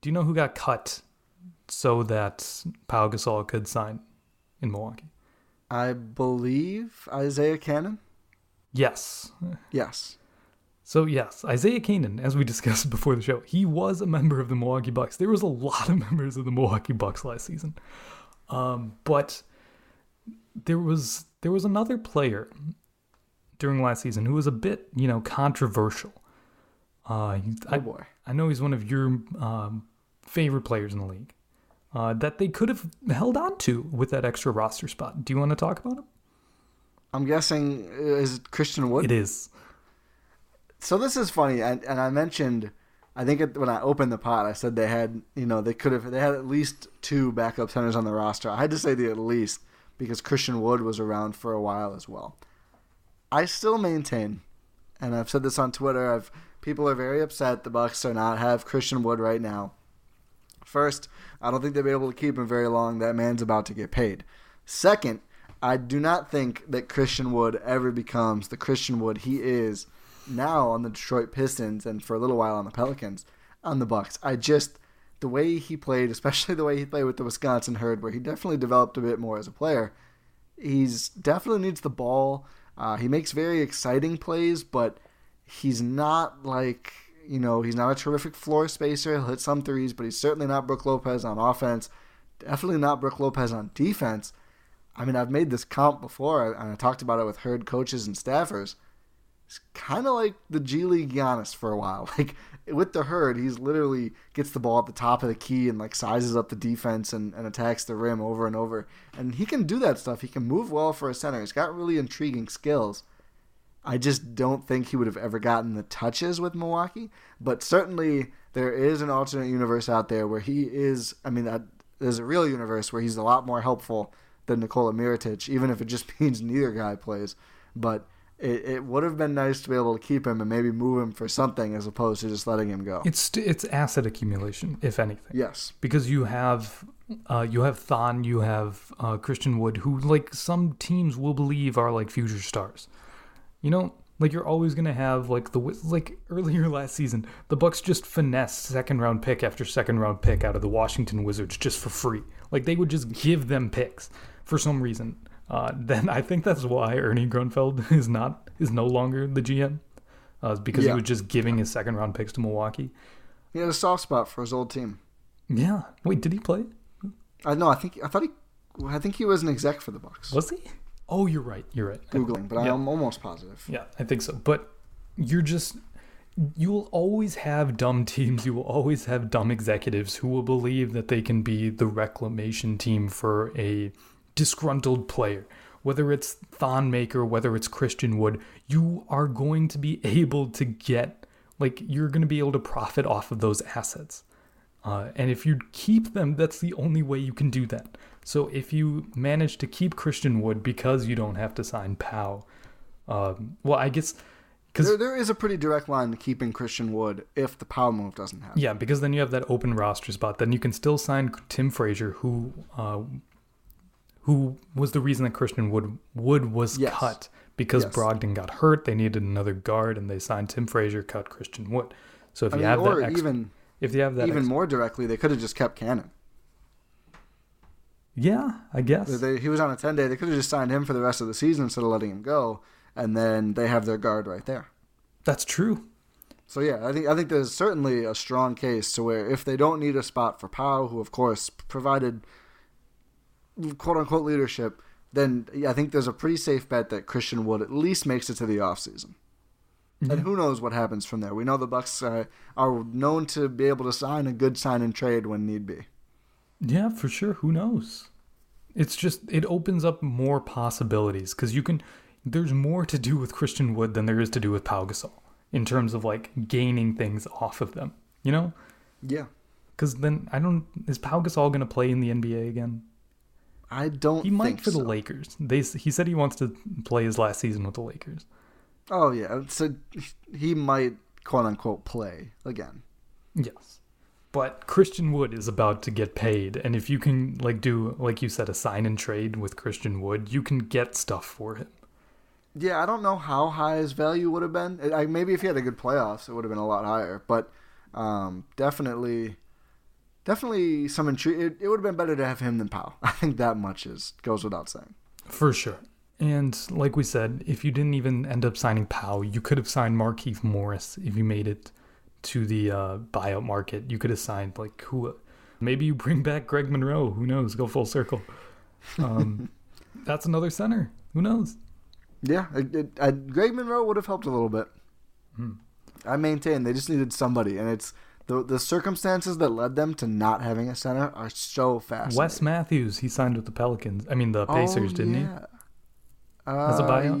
do you know who got cut so that Pau Gasol could sign in Milwaukee? I believe Isaiah Canaan. Yes. Yes. So yes, Isaiah Canaan, as we discussed before the show, he was a member of the Milwaukee Bucks. There was a lot of members of the Milwaukee Bucks last season, um, but there was there was another player during last season who was a bit, you know, controversial. Uh, I, boy. I know he's one of your um, favorite players in the league. Uh, that they could have held on to with that extra roster spot. Do you want to talk about him? I'm guessing uh, is it Christian Wood? It is. So this is funny, and, and I mentioned, I think it, when I opened the pot, I said they had, you know, they could have, they had at least two backup centers on the roster. I had to say the at least because Christian Wood was around for a while as well. I still maintain, and I've said this on Twitter. I've people are very upset the Bucks do not have Christian Wood right now. First, I don't think they'll be able to keep him very long. That man's about to get paid. Second, I do not think that Christian Wood ever becomes the Christian Wood he is now on the Detroit Pistons and for a little while on the Pelicans on the Bucks. I just the way he played, especially the way he played with the Wisconsin Herd, where he definitely developed a bit more as a player. He's definitely needs the ball. Uh, he makes very exciting plays, but he's not like you know he's not a terrific floor spacer. He'll hit some threes, but he's certainly not Brook Lopez on offense. Definitely not Brook Lopez on defense. I mean, I've made this comp before, and I talked about it with herd coaches and staffers. It's kind of like the G League Giannis for a while. Like with the herd, he's literally gets the ball at the top of the key and like sizes up the defense and, and attacks the rim over and over. And he can do that stuff. He can move well for a center. He's got really intriguing skills. I just don't think he would have ever gotten the touches with Milwaukee. But certainly there is an alternate universe out there where he is. I mean, that, there's a real universe where he's a lot more helpful than Nikola Mirotic, even if it just means neither guy plays. But it, it would have been nice to be able to keep him and maybe move him for something as opposed to just letting him go. It's it's asset accumulation, if anything. yes. because you have uh, you have Thon, you have uh, Christian Wood, who like some teams will believe are like future stars. You know, like you're always gonna have like the like earlier last season, the Bucks just finessed second round pick after second round pick out of the Washington Wizards just for free. Like they would just give them picks for some reason. Uh, then I think that's why Ernie Grunfeld is not is no longer the GM, uh, because Yeah. he was just giving his second round picks to Milwaukee. He had a soft spot for his old team. Yeah. Wait, did he play? I know. I think I thought he I think he was an exec for the Bucks. Was he? Oh, you're right. You're right. Googling, but Yeah. I'm almost positive. Yeah, I think so. But you're just you'll always have dumb teams. You will always have dumb executives who will believe that they can be the reclamation team for a disgruntled player. Whether it's Thon Maker, whether it's Christian Wood, you are going to be able to get like you're going to be able to profit off of those assets. Uh, and if you keep them, that's the only way you can do that. So if you manage to keep Christian Wood because you don't have to sign Pau, um, well, I guess because There, there is a pretty direct line to keeping Christian Wood if the power move doesn't happen. yeah, because then you have that open roster spot. Then you can still sign Tim Frazier, who uh, who was the reason that Christian Wood Wood was Yes. cut because Yes. Brogdon got hurt. They needed another guard, and they signed Tim Frazier, cut Christian Wood. So if I you mean, have that, extra, even if you have that, even extra- more directly, they could have just kept Canaan. Yeah, I guess. They, he was on a ten day. They could have just signed him for the rest of the season instead of letting him go, and then they have their guard right there. That's true. So yeah, I think I think there's certainly a strong case to where if they don't need a spot for Pau, who of course provided quote unquote leadership, then yeah, I think there's a pretty safe bet that Christian Wood at least makes it to the offseason. And who knows what happens from there? We know the Bucks uh, are known to be able to sign a good sign and trade when need be. Yeah, for sure. Who knows? It's just it opens up more possibilities because you can. There's more to do with Christian Wood than there is to do with Pau Gasol in terms of like gaining things off of them. You know, Yeah, because then I don't. Is Pau Gasol gonna play in the NBA again? I don't. He might for the. Lakers. They he said he wants to play his last season with the Lakers. Oh yeah, so he might quote unquote play again. Yes. But Christian Wood is about to get paid, and if you can like do like you said a sign and trade with Christian Wood, you can get stuff for him. Yeah, I don't know how high his value would have been. I, maybe if he had a good playoffs, it would have been a lot higher. But um, definitely, definitely some intrigue. It, it would have been better to have him than Pau. I think that much is goes without saying. For sure. And like we said, if you didn't even end up signing Pau, you could have signed Markieff Morris if you made it to the uh, buyout market. You could assign like who? Maybe you bring back Greg Monroe. Who knows? Go full circle. Um, that's another center. Who knows? Yeah, it, it, I, Greg Monroe would have helped a little bit. I maintain they just needed somebody, and it's the the circumstances that led them to not having a center are so fast. Wes Matthews, he signed with the Pelicans. I mean the Pacers, Oh, didn't he? yeah. Uh, As a buyout?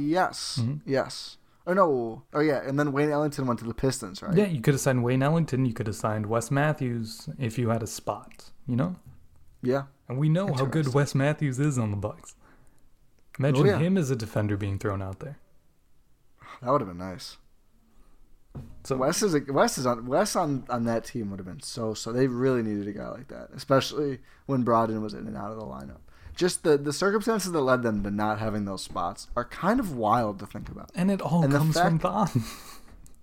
Mm-hmm. Yes. Oh no. Oh yeah. And then Wayne Ellington went to the Pistons, right? Yeah, you could have signed Wayne Ellington. You could have signed Wes Matthews if you had a spot. You know, Yeah. and we know how good Wes Matthews is on the Bucks. Imagine Oh, yeah. him as a defender being thrown out there. That would have been nice. So Wes is a, Wes is on Wes on, on that team would have been so so. They really needed a guy like that, especially when Brogdon was in and out of the lineup. Just the the circumstances that led them to not having those spots are kind of wild to think about. and it all And comes from Thon.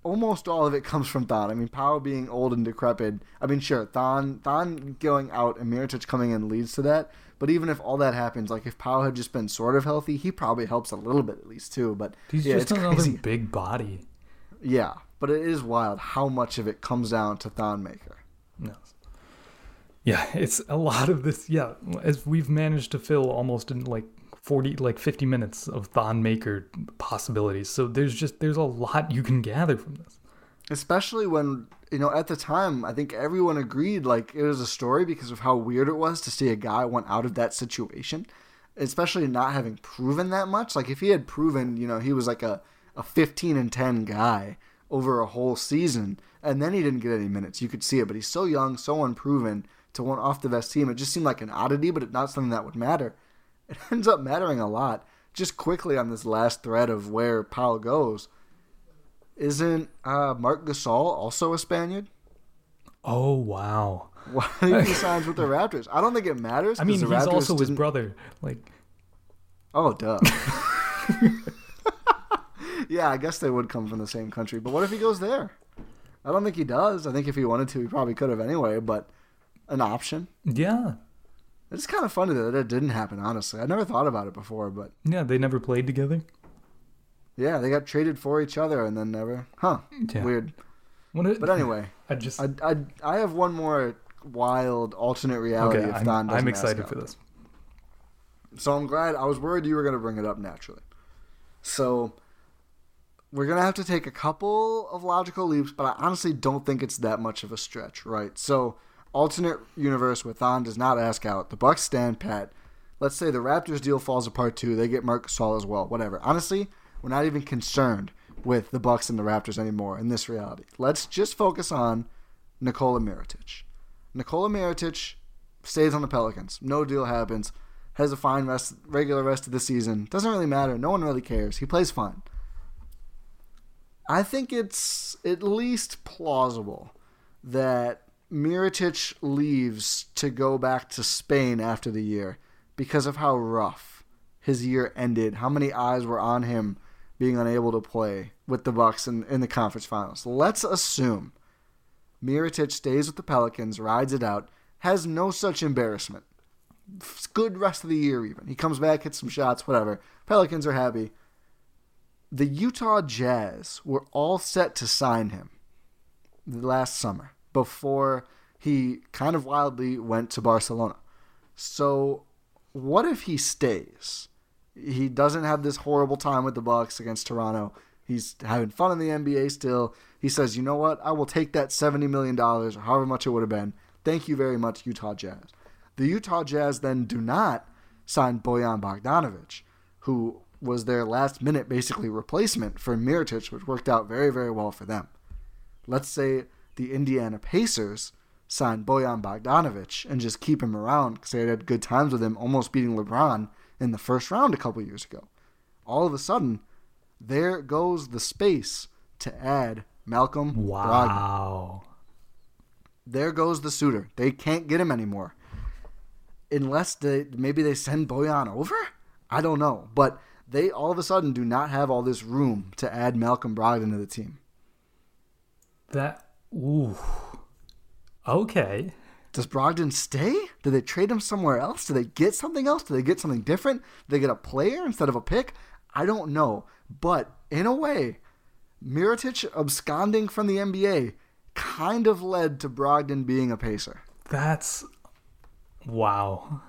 Almost all of it comes from Thon. I mean, Pau being old and decrepit. I mean, sure, Thon Thon going out and Mirotic coming in leads to that. But even if all that happens, like if Pau had just been sort of healthy, he probably helps a little bit at least too. But He's yeah, just it's another crazy. big body. Yeah, but it is wild how much of it comes down to Thon Maker. No. Yeah, it's a lot of this. Yeah, as we've managed to fill almost in like 40, like 50 minutes of Thon Maker possibilities. So there's just, there's a lot you can gather from this. Especially when, you know, at the time, I think everyone agreed like it was a story because of how weird it was to see a guy went out of that situation. Especially not having proven that much. Like if he had proven, you know, he was like a, a 15 and 10 guy over a whole season and then he didn't get any minutes, you could see it. But he's so young, so unproven to one off the best team. It just seemed like an oddity, but not something that would matter. It ends up mattering a lot. Just quickly on this last thread of where Pau goes. Isn't uh, Marc Gasol also a Spaniard? Oh, wow. Why did he signs with the Raptors? I don't think it matters. I mean, he's also his brother. Like, Oh, duh. yeah, I guess they would come from the same country. But what if he goes there? I don't think he does. I think if he wanted to, he probably could have anyway. But an option. yeah. It's kind of funny that it didn't happen. Honestly, I never thought about it before. But Yeah, they never played together. yeah, they got traded for each other and then never. Huh. Yeah. Weird. A- But anyway, I just, I, I, I have one more wild alternate reality okay, if I'm, doesn't I'm excited for this. So I'm glad. I was worried you were going to bring it up naturally. So we're going to have to take a couple of logical leaps, but I honestly don't think it's that much of a stretch, right? So alternate universe with Thon does not ask out. The Bucks stand pat. Let's say the Raptors deal falls apart too. They get Marc Gasol as well. Whatever. Honestly, we're not even concerned with the Bucks and the Raptors anymore in this reality. Let's just focus on Nikola Mirotic. Nikola Mirotic stays on the Pelicans. No deal happens. Has a fine rest, regular rest of the season. Doesn't really matter. No one really cares. He plays fine. I think it's at least plausible that Mirotic leaves to go back to Spain after the year because of how rough his year ended, how many eyes were on him being unable to play with the Bucks in, in the conference finals. Let's assume Mirotic stays with the Pelicans, rides it out, has no such embarrassment. Good rest of the year, even. He comes back, hits some shots, whatever. Pelicans are happy. The Utah Jazz were all set to sign him last summer before he kind of wildly went to Barcelona. So, what if he stays? He doesn't have this horrible time with the Bucks against Toronto. He's having fun in the NBA still. He says, "You know what? I will take that 70 million dollars or however much it would have been. Thank you very much, Utah Jazz." The Utah Jazz then do not sign Bojan Bogdanovic, who was their last minute basically replacement for Mirotic, which worked out very, very well for them. Let's say the Indiana Pacers sign Bojan Bogdanovic and just keep him around because they had good times with him, almost beating LeBron in the first round a couple years ago. All of a sudden, there goes the space to add Malcolm wow. Brogdon. There goes the suitor. They can't get him anymore. Unless they maybe they send Boyan over? I don't know. But they all of a sudden do not have all this room to add Malcolm Brogdon to the team. That ooh. Okay. Does Brogdon stay? Do they trade him somewhere else? Do they get something else? Do they get something different? Do they get a player instead of a pick? I don't know. But in a way, Mirotic absconding from the NBA kind of led to Brogdon being a pacer. That's wow.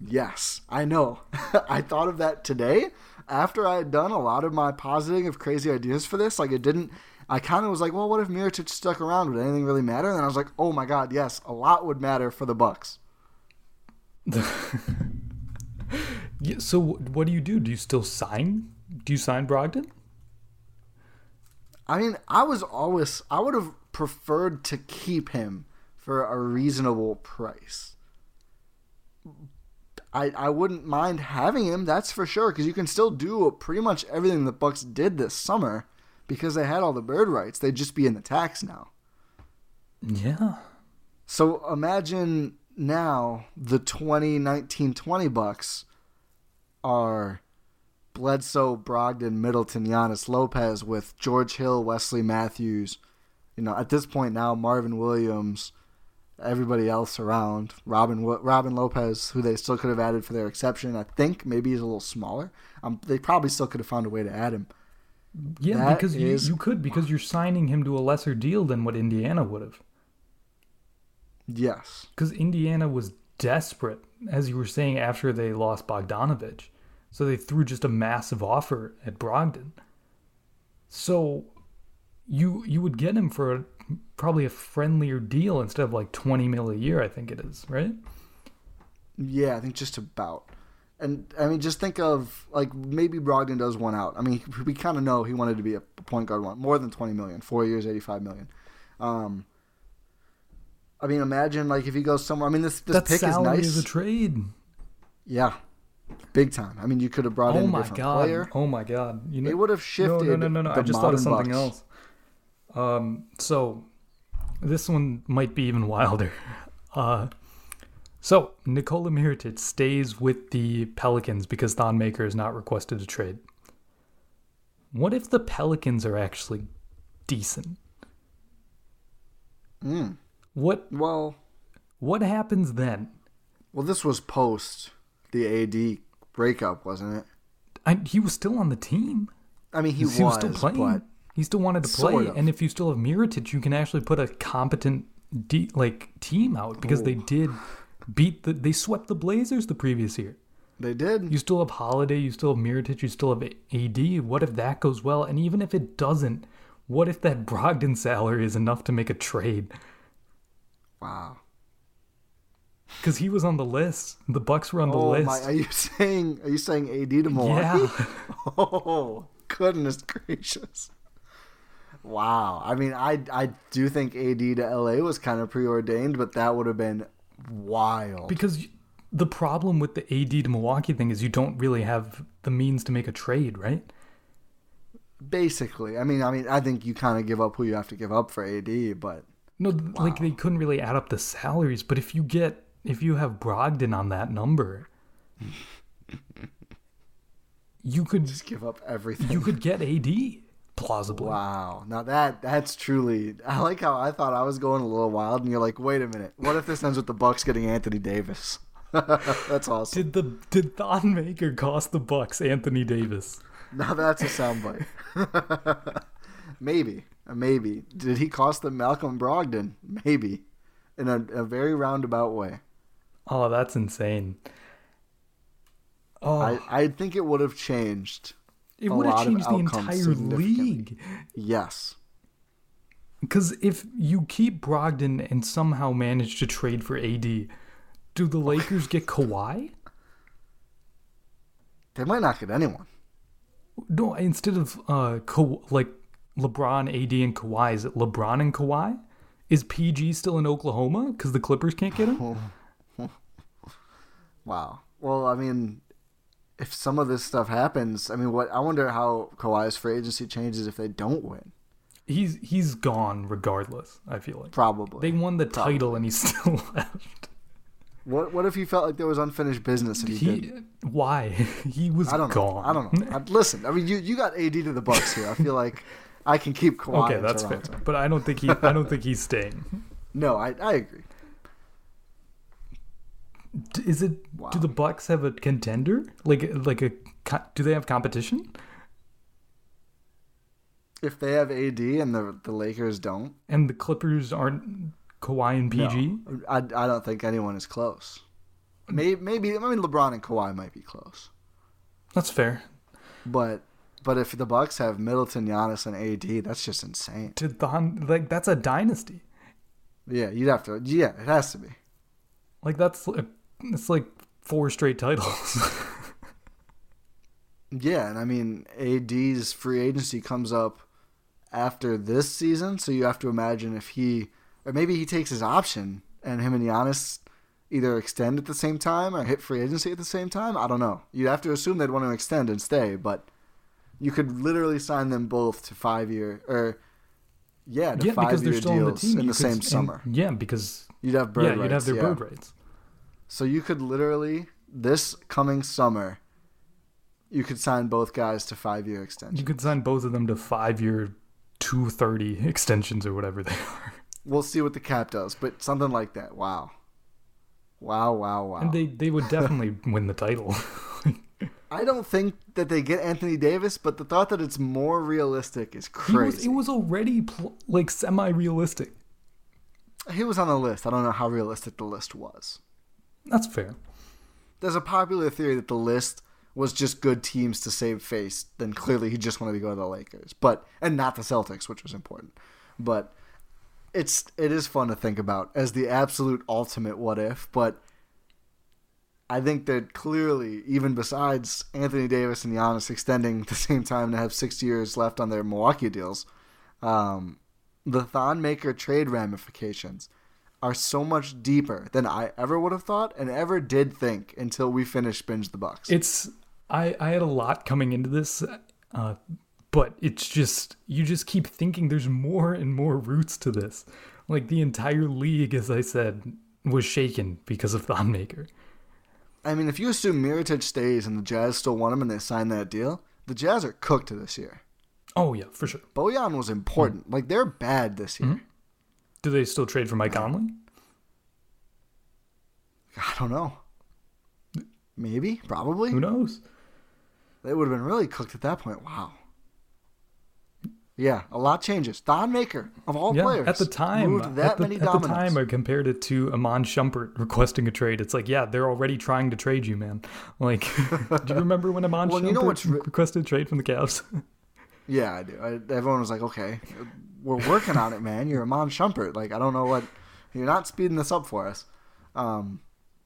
Yes, I know. I thought of that today after I had done a lot of my positing of crazy ideas for this. Like it didn't. I kind of was like, well, what if Mirotic stuck around? Would anything really matter? And I was like, oh my god, yes, a lot would matter for the Bucks. yeah, so what do you do? Do you still sign? Do you sign Brogdon? I mean, I was always I would have preferred to keep him for a reasonable price. I I wouldn't mind having him, that's for sure, because you can still do pretty much everything the Bucks did this summer because they had all the bird rights. They'd just be in the tax now. Yeah. So imagine now the 2019-20 Bucks are Bledsoe, Brogdon, Middleton, Giannis, Lopez with George Hill, Wesley Matthews. You know, at this point now, Marvin Williams, everybody else around. Robin Robin Lopez, who they still could have added for their exception. I think maybe he's a little smaller. Um, they probably still could have found a way to add him. Yeah, that because is, you, you could because you're signing him to a lesser deal than what Indiana would have. Yes. Because Indiana was desperate, as you were saying, after they lost Bogdanovic, So they threw just a massive offer at Brogdon. So you you would get him for a, probably a friendlier deal instead of like 20 mil a year, I think it is, right? Yeah, I think just about. And I mean, just think of like maybe Brogdon does one out. I mean, we kind of know he wanted to be a point guard one more than 20 million, four years, 85 million. Um, I mean, imagine like if he goes somewhere. I mean, this this that pick is nice. Is a trade. Yeah, big time. I mean, you could have brought oh in a different god. player. Oh my god! You know, it would have shifted. No, no, no, no. no. I just thought of something Bucks. else. Um, so this one might be even wilder. Uh, so Nikola Mirotic stays with the Pelicans because Thon Maker is not requested a trade. What if the Pelicans are actually decent? Mm. What? Well, what happens then? Well, this was post the AD breakup, wasn't it? I, he was still on the team. I mean, he, he was, was still playing. but he still wanted to play, Sort of. and if you still have Mirotic, you can actually put a competent de- like team out because they did beat the they swept the Blazers the previous year. They did. You still have Holiday, you still have Mirotic, you still have AD. What if that goes well? And even if it doesn't, what if that Brogdon salary is enough to make a trade? wow. Because he was on the list. The Bucks were on the Oh list. my! Are you saying? Are you saying AD to Milwaukee? yeah. Oh goodness gracious! Wow. I mean, I I do think AD to LA was kind of preordained, but that would have been wild. Because the problem with the AD to Milwaukee thing is you don't really have the means to make a trade, right? Basically, I mean, I mean, I think you kind of give up who you have to give up for AD, but No, th- like they couldn't really add up the salaries. But if you get if you have Brogdon on that number, you could just give up everything. you could get AD plausibly. Wow. Now that that's truly I like how I thought I was going a little wild and you're like, "Wait a minute. What if this ends with the Bucks getting Anthony Davis?" that's awesome. Did the did Thon Maker cost the Bucks Anthony Davis? Now that's a soundbite. maybe. Maybe. Did he cost them Malcolm Brogdon? Maybe. In a, a very roundabout way. Oh, that's insane. Oh, I, I think it would have changed. It would have changed the entire league. Yes. Because if you keep Brogdon and somehow manage to trade for AD, do the Lakers get Kawhi? They might not get anyone. No, instead of uh, Ka- like LeBron, AD, and Kawhi, is it LeBron and Kawhi? Is PG still in Oklahoma because the Clippers can't get him? Wow. Well, I mean, if some of this stuff happens, I mean, what I wonder how Kawhi's free agency changes if they don't win. He's he's gone regardless. I feel like Probably. they won the title and he's still left. What What if he felt like there was unfinished business and he, He didn't? why he was I don't know. gone. I don't know. I, listen, I mean, you you got AD to the Bucks here. I feel like I can keep Kawhi. Okay, that's fair, but I don't think he. I don't think he's staying. No, I I agree. Is it? Wow. Do the Bucks have a contender? Like like a? Do they have competition? If they have AD and the the Lakers don't, And the Clippers aren't Kawhi and PG. no, I I don't think anyone is close. Maybe maybe I mean LeBron and Kawhi might be close, That's fair. but but if the Bucks have Middleton, Giannis, and AD, that's just insane. To the like that's a dynasty. Yeah, you'd have to. Yeah, it has to be. Like that's like, it's like four straight titles. Yeah, and I mean AD's free agency comes up after this season, so you have to imagine if he or maybe he takes his option and him and Giannis either extend at the same time or hit free agency at the same time. I don't know. You'd have to assume they'd want to extend and stay, but you could literally sign them both to five year or yeah, to yeah, five because they're year still on the team in the same and- summer. Yeah, because You'd have bird yeah, rights. you'd have their yeah. bird rights. So you could literally this coming summer, you could sign both guys to five year extensions. You could sign both of them to five year, two thirty extensions or whatever they are. We'll see what the cap does, but something like that. Wow. Wow, wow, wow. And they they would definitely win the title. I don't think that they get Anthony Davis, but the thought that it's more realistic is crazy. was, it was already pl- like semi realistic. he was on the list. I don't know how realistic the list was. That's fair. There's a popular theory that the list was just good teams to save face. Then clearly he just wanted to go to the Lakers, but and not the Celtics, which was important. But it's it is fun to think about as the absolute ultimate what if. But I think that clearly, even besides Anthony Davis and Giannis extending the same time to have six years left on their Milwaukee deals, um, the Thon Maker trade ramifications are so much deeper than I ever would have thought and ever did think until we finished binge the Bucks. It's I I had a lot coming into this, uh, but it's just you just keep thinking there's more and more roots to this. Like the entire league, as I said, was shaken because of Thon Maker. I mean, if you assume Mirotic stays and the Jazz still want him and they sign that deal, the Jazz are cooked this year. Oh yeah, for sure. Bojan was important. Like they're bad this year. Do they still trade for Mike uh, Conley? I don't know. Maybe, probably. Who knows? They would have been really cooked at that point. Wow. Yeah, a lot changes. Thon Maker, of all Yeah, players, at the time, moved that at the, many at the time, I compared it to Iman Shumpert requesting a trade. It's like, yeah, they're already trying to trade you, man. Like, do you remember when Amon Well, Shumpert you know re- requested a trade from the Cavs? Yeah, I do. I, everyone was like, "Okay, we're working on it, man. You're Iman Shumpert. Like, I don't know what you're not speeding this up for us." Um,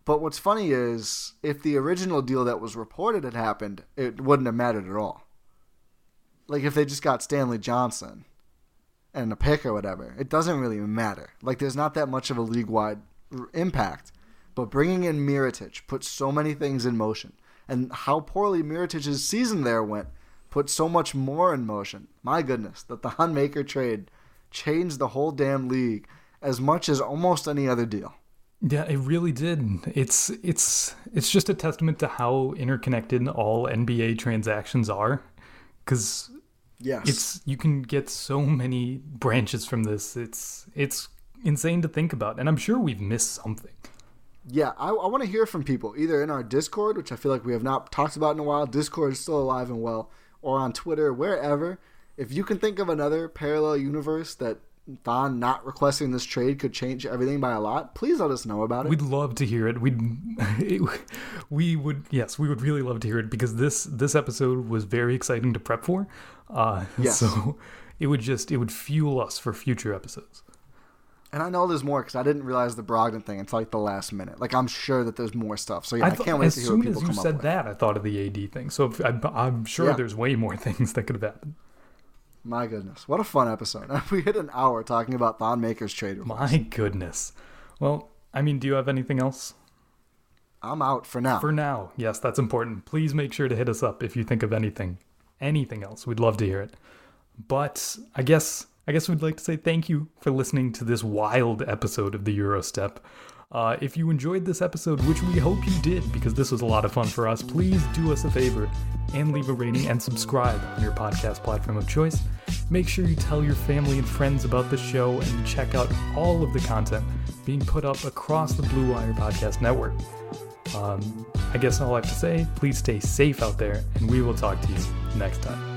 but what's funny is if the original deal that was reported had happened, it wouldn't have mattered at all. Like if they just got Stanley Johnson and a pick or whatever, it doesn't really matter. Like there's not that much of a league-wide r- impact. But bringing in Mirotic put so many things in motion, and how poorly Mirotic's season there went put so much more in motion. My goodness, that the Thon Maker trade changed the whole damn league as much as almost any other deal. Yeah, it really did. It's it's it's just a testament to how interconnected all NBA transactions are, because Yes. it's you can get so many branches from this. It's it's insane to think about, and I'm sure we've missed something. Yeah, I, I want to hear from people either in our Discord, which I feel like we have not talked about in a while. Discord is still alive and well, or on Twitter, wherever. If you can think of another parallel universe that Thon not requesting this trade could change everything by a lot, please let us know about it. We'd love to hear it. We'd it, we would yes, we would really love to hear it because this this episode was very exciting to prep for. Uh, Yes. So it would just it would fuel us for future episodes. And I know there's more because I didn't realize the Brogdon thing until like the last minute. Like I'm sure that there's more stuff. So yeah, I, thought- can't wait as to hear what soon people as you come up said that, I thought of the AD thing. So if, I'm, I'm sure Yeah. there's way more things that could have happened. My goodness, what a fun episode! we hit an hour talking about Thon Maker's trade. My goodness. Well, I mean, do you have anything else? I'm out for now. For now, yes, that's important. Please make sure to hit us up if you think of anything, anything else. We'd love to hear it. But I guess I guess we'd like to say thank you for listening to this wild episode of the Gyro Step. Uh, if you enjoyed this episode, which we hope you did because this was a lot of fun for us, please do us a favor and leave a rating and subscribe on your podcast platform of choice. Make sure you tell your family and friends about the show and check out all of the content being put up across the Blue Wire Podcast Network. Um, I guess all I have to say, please stay safe out there, and we will talk to you next time.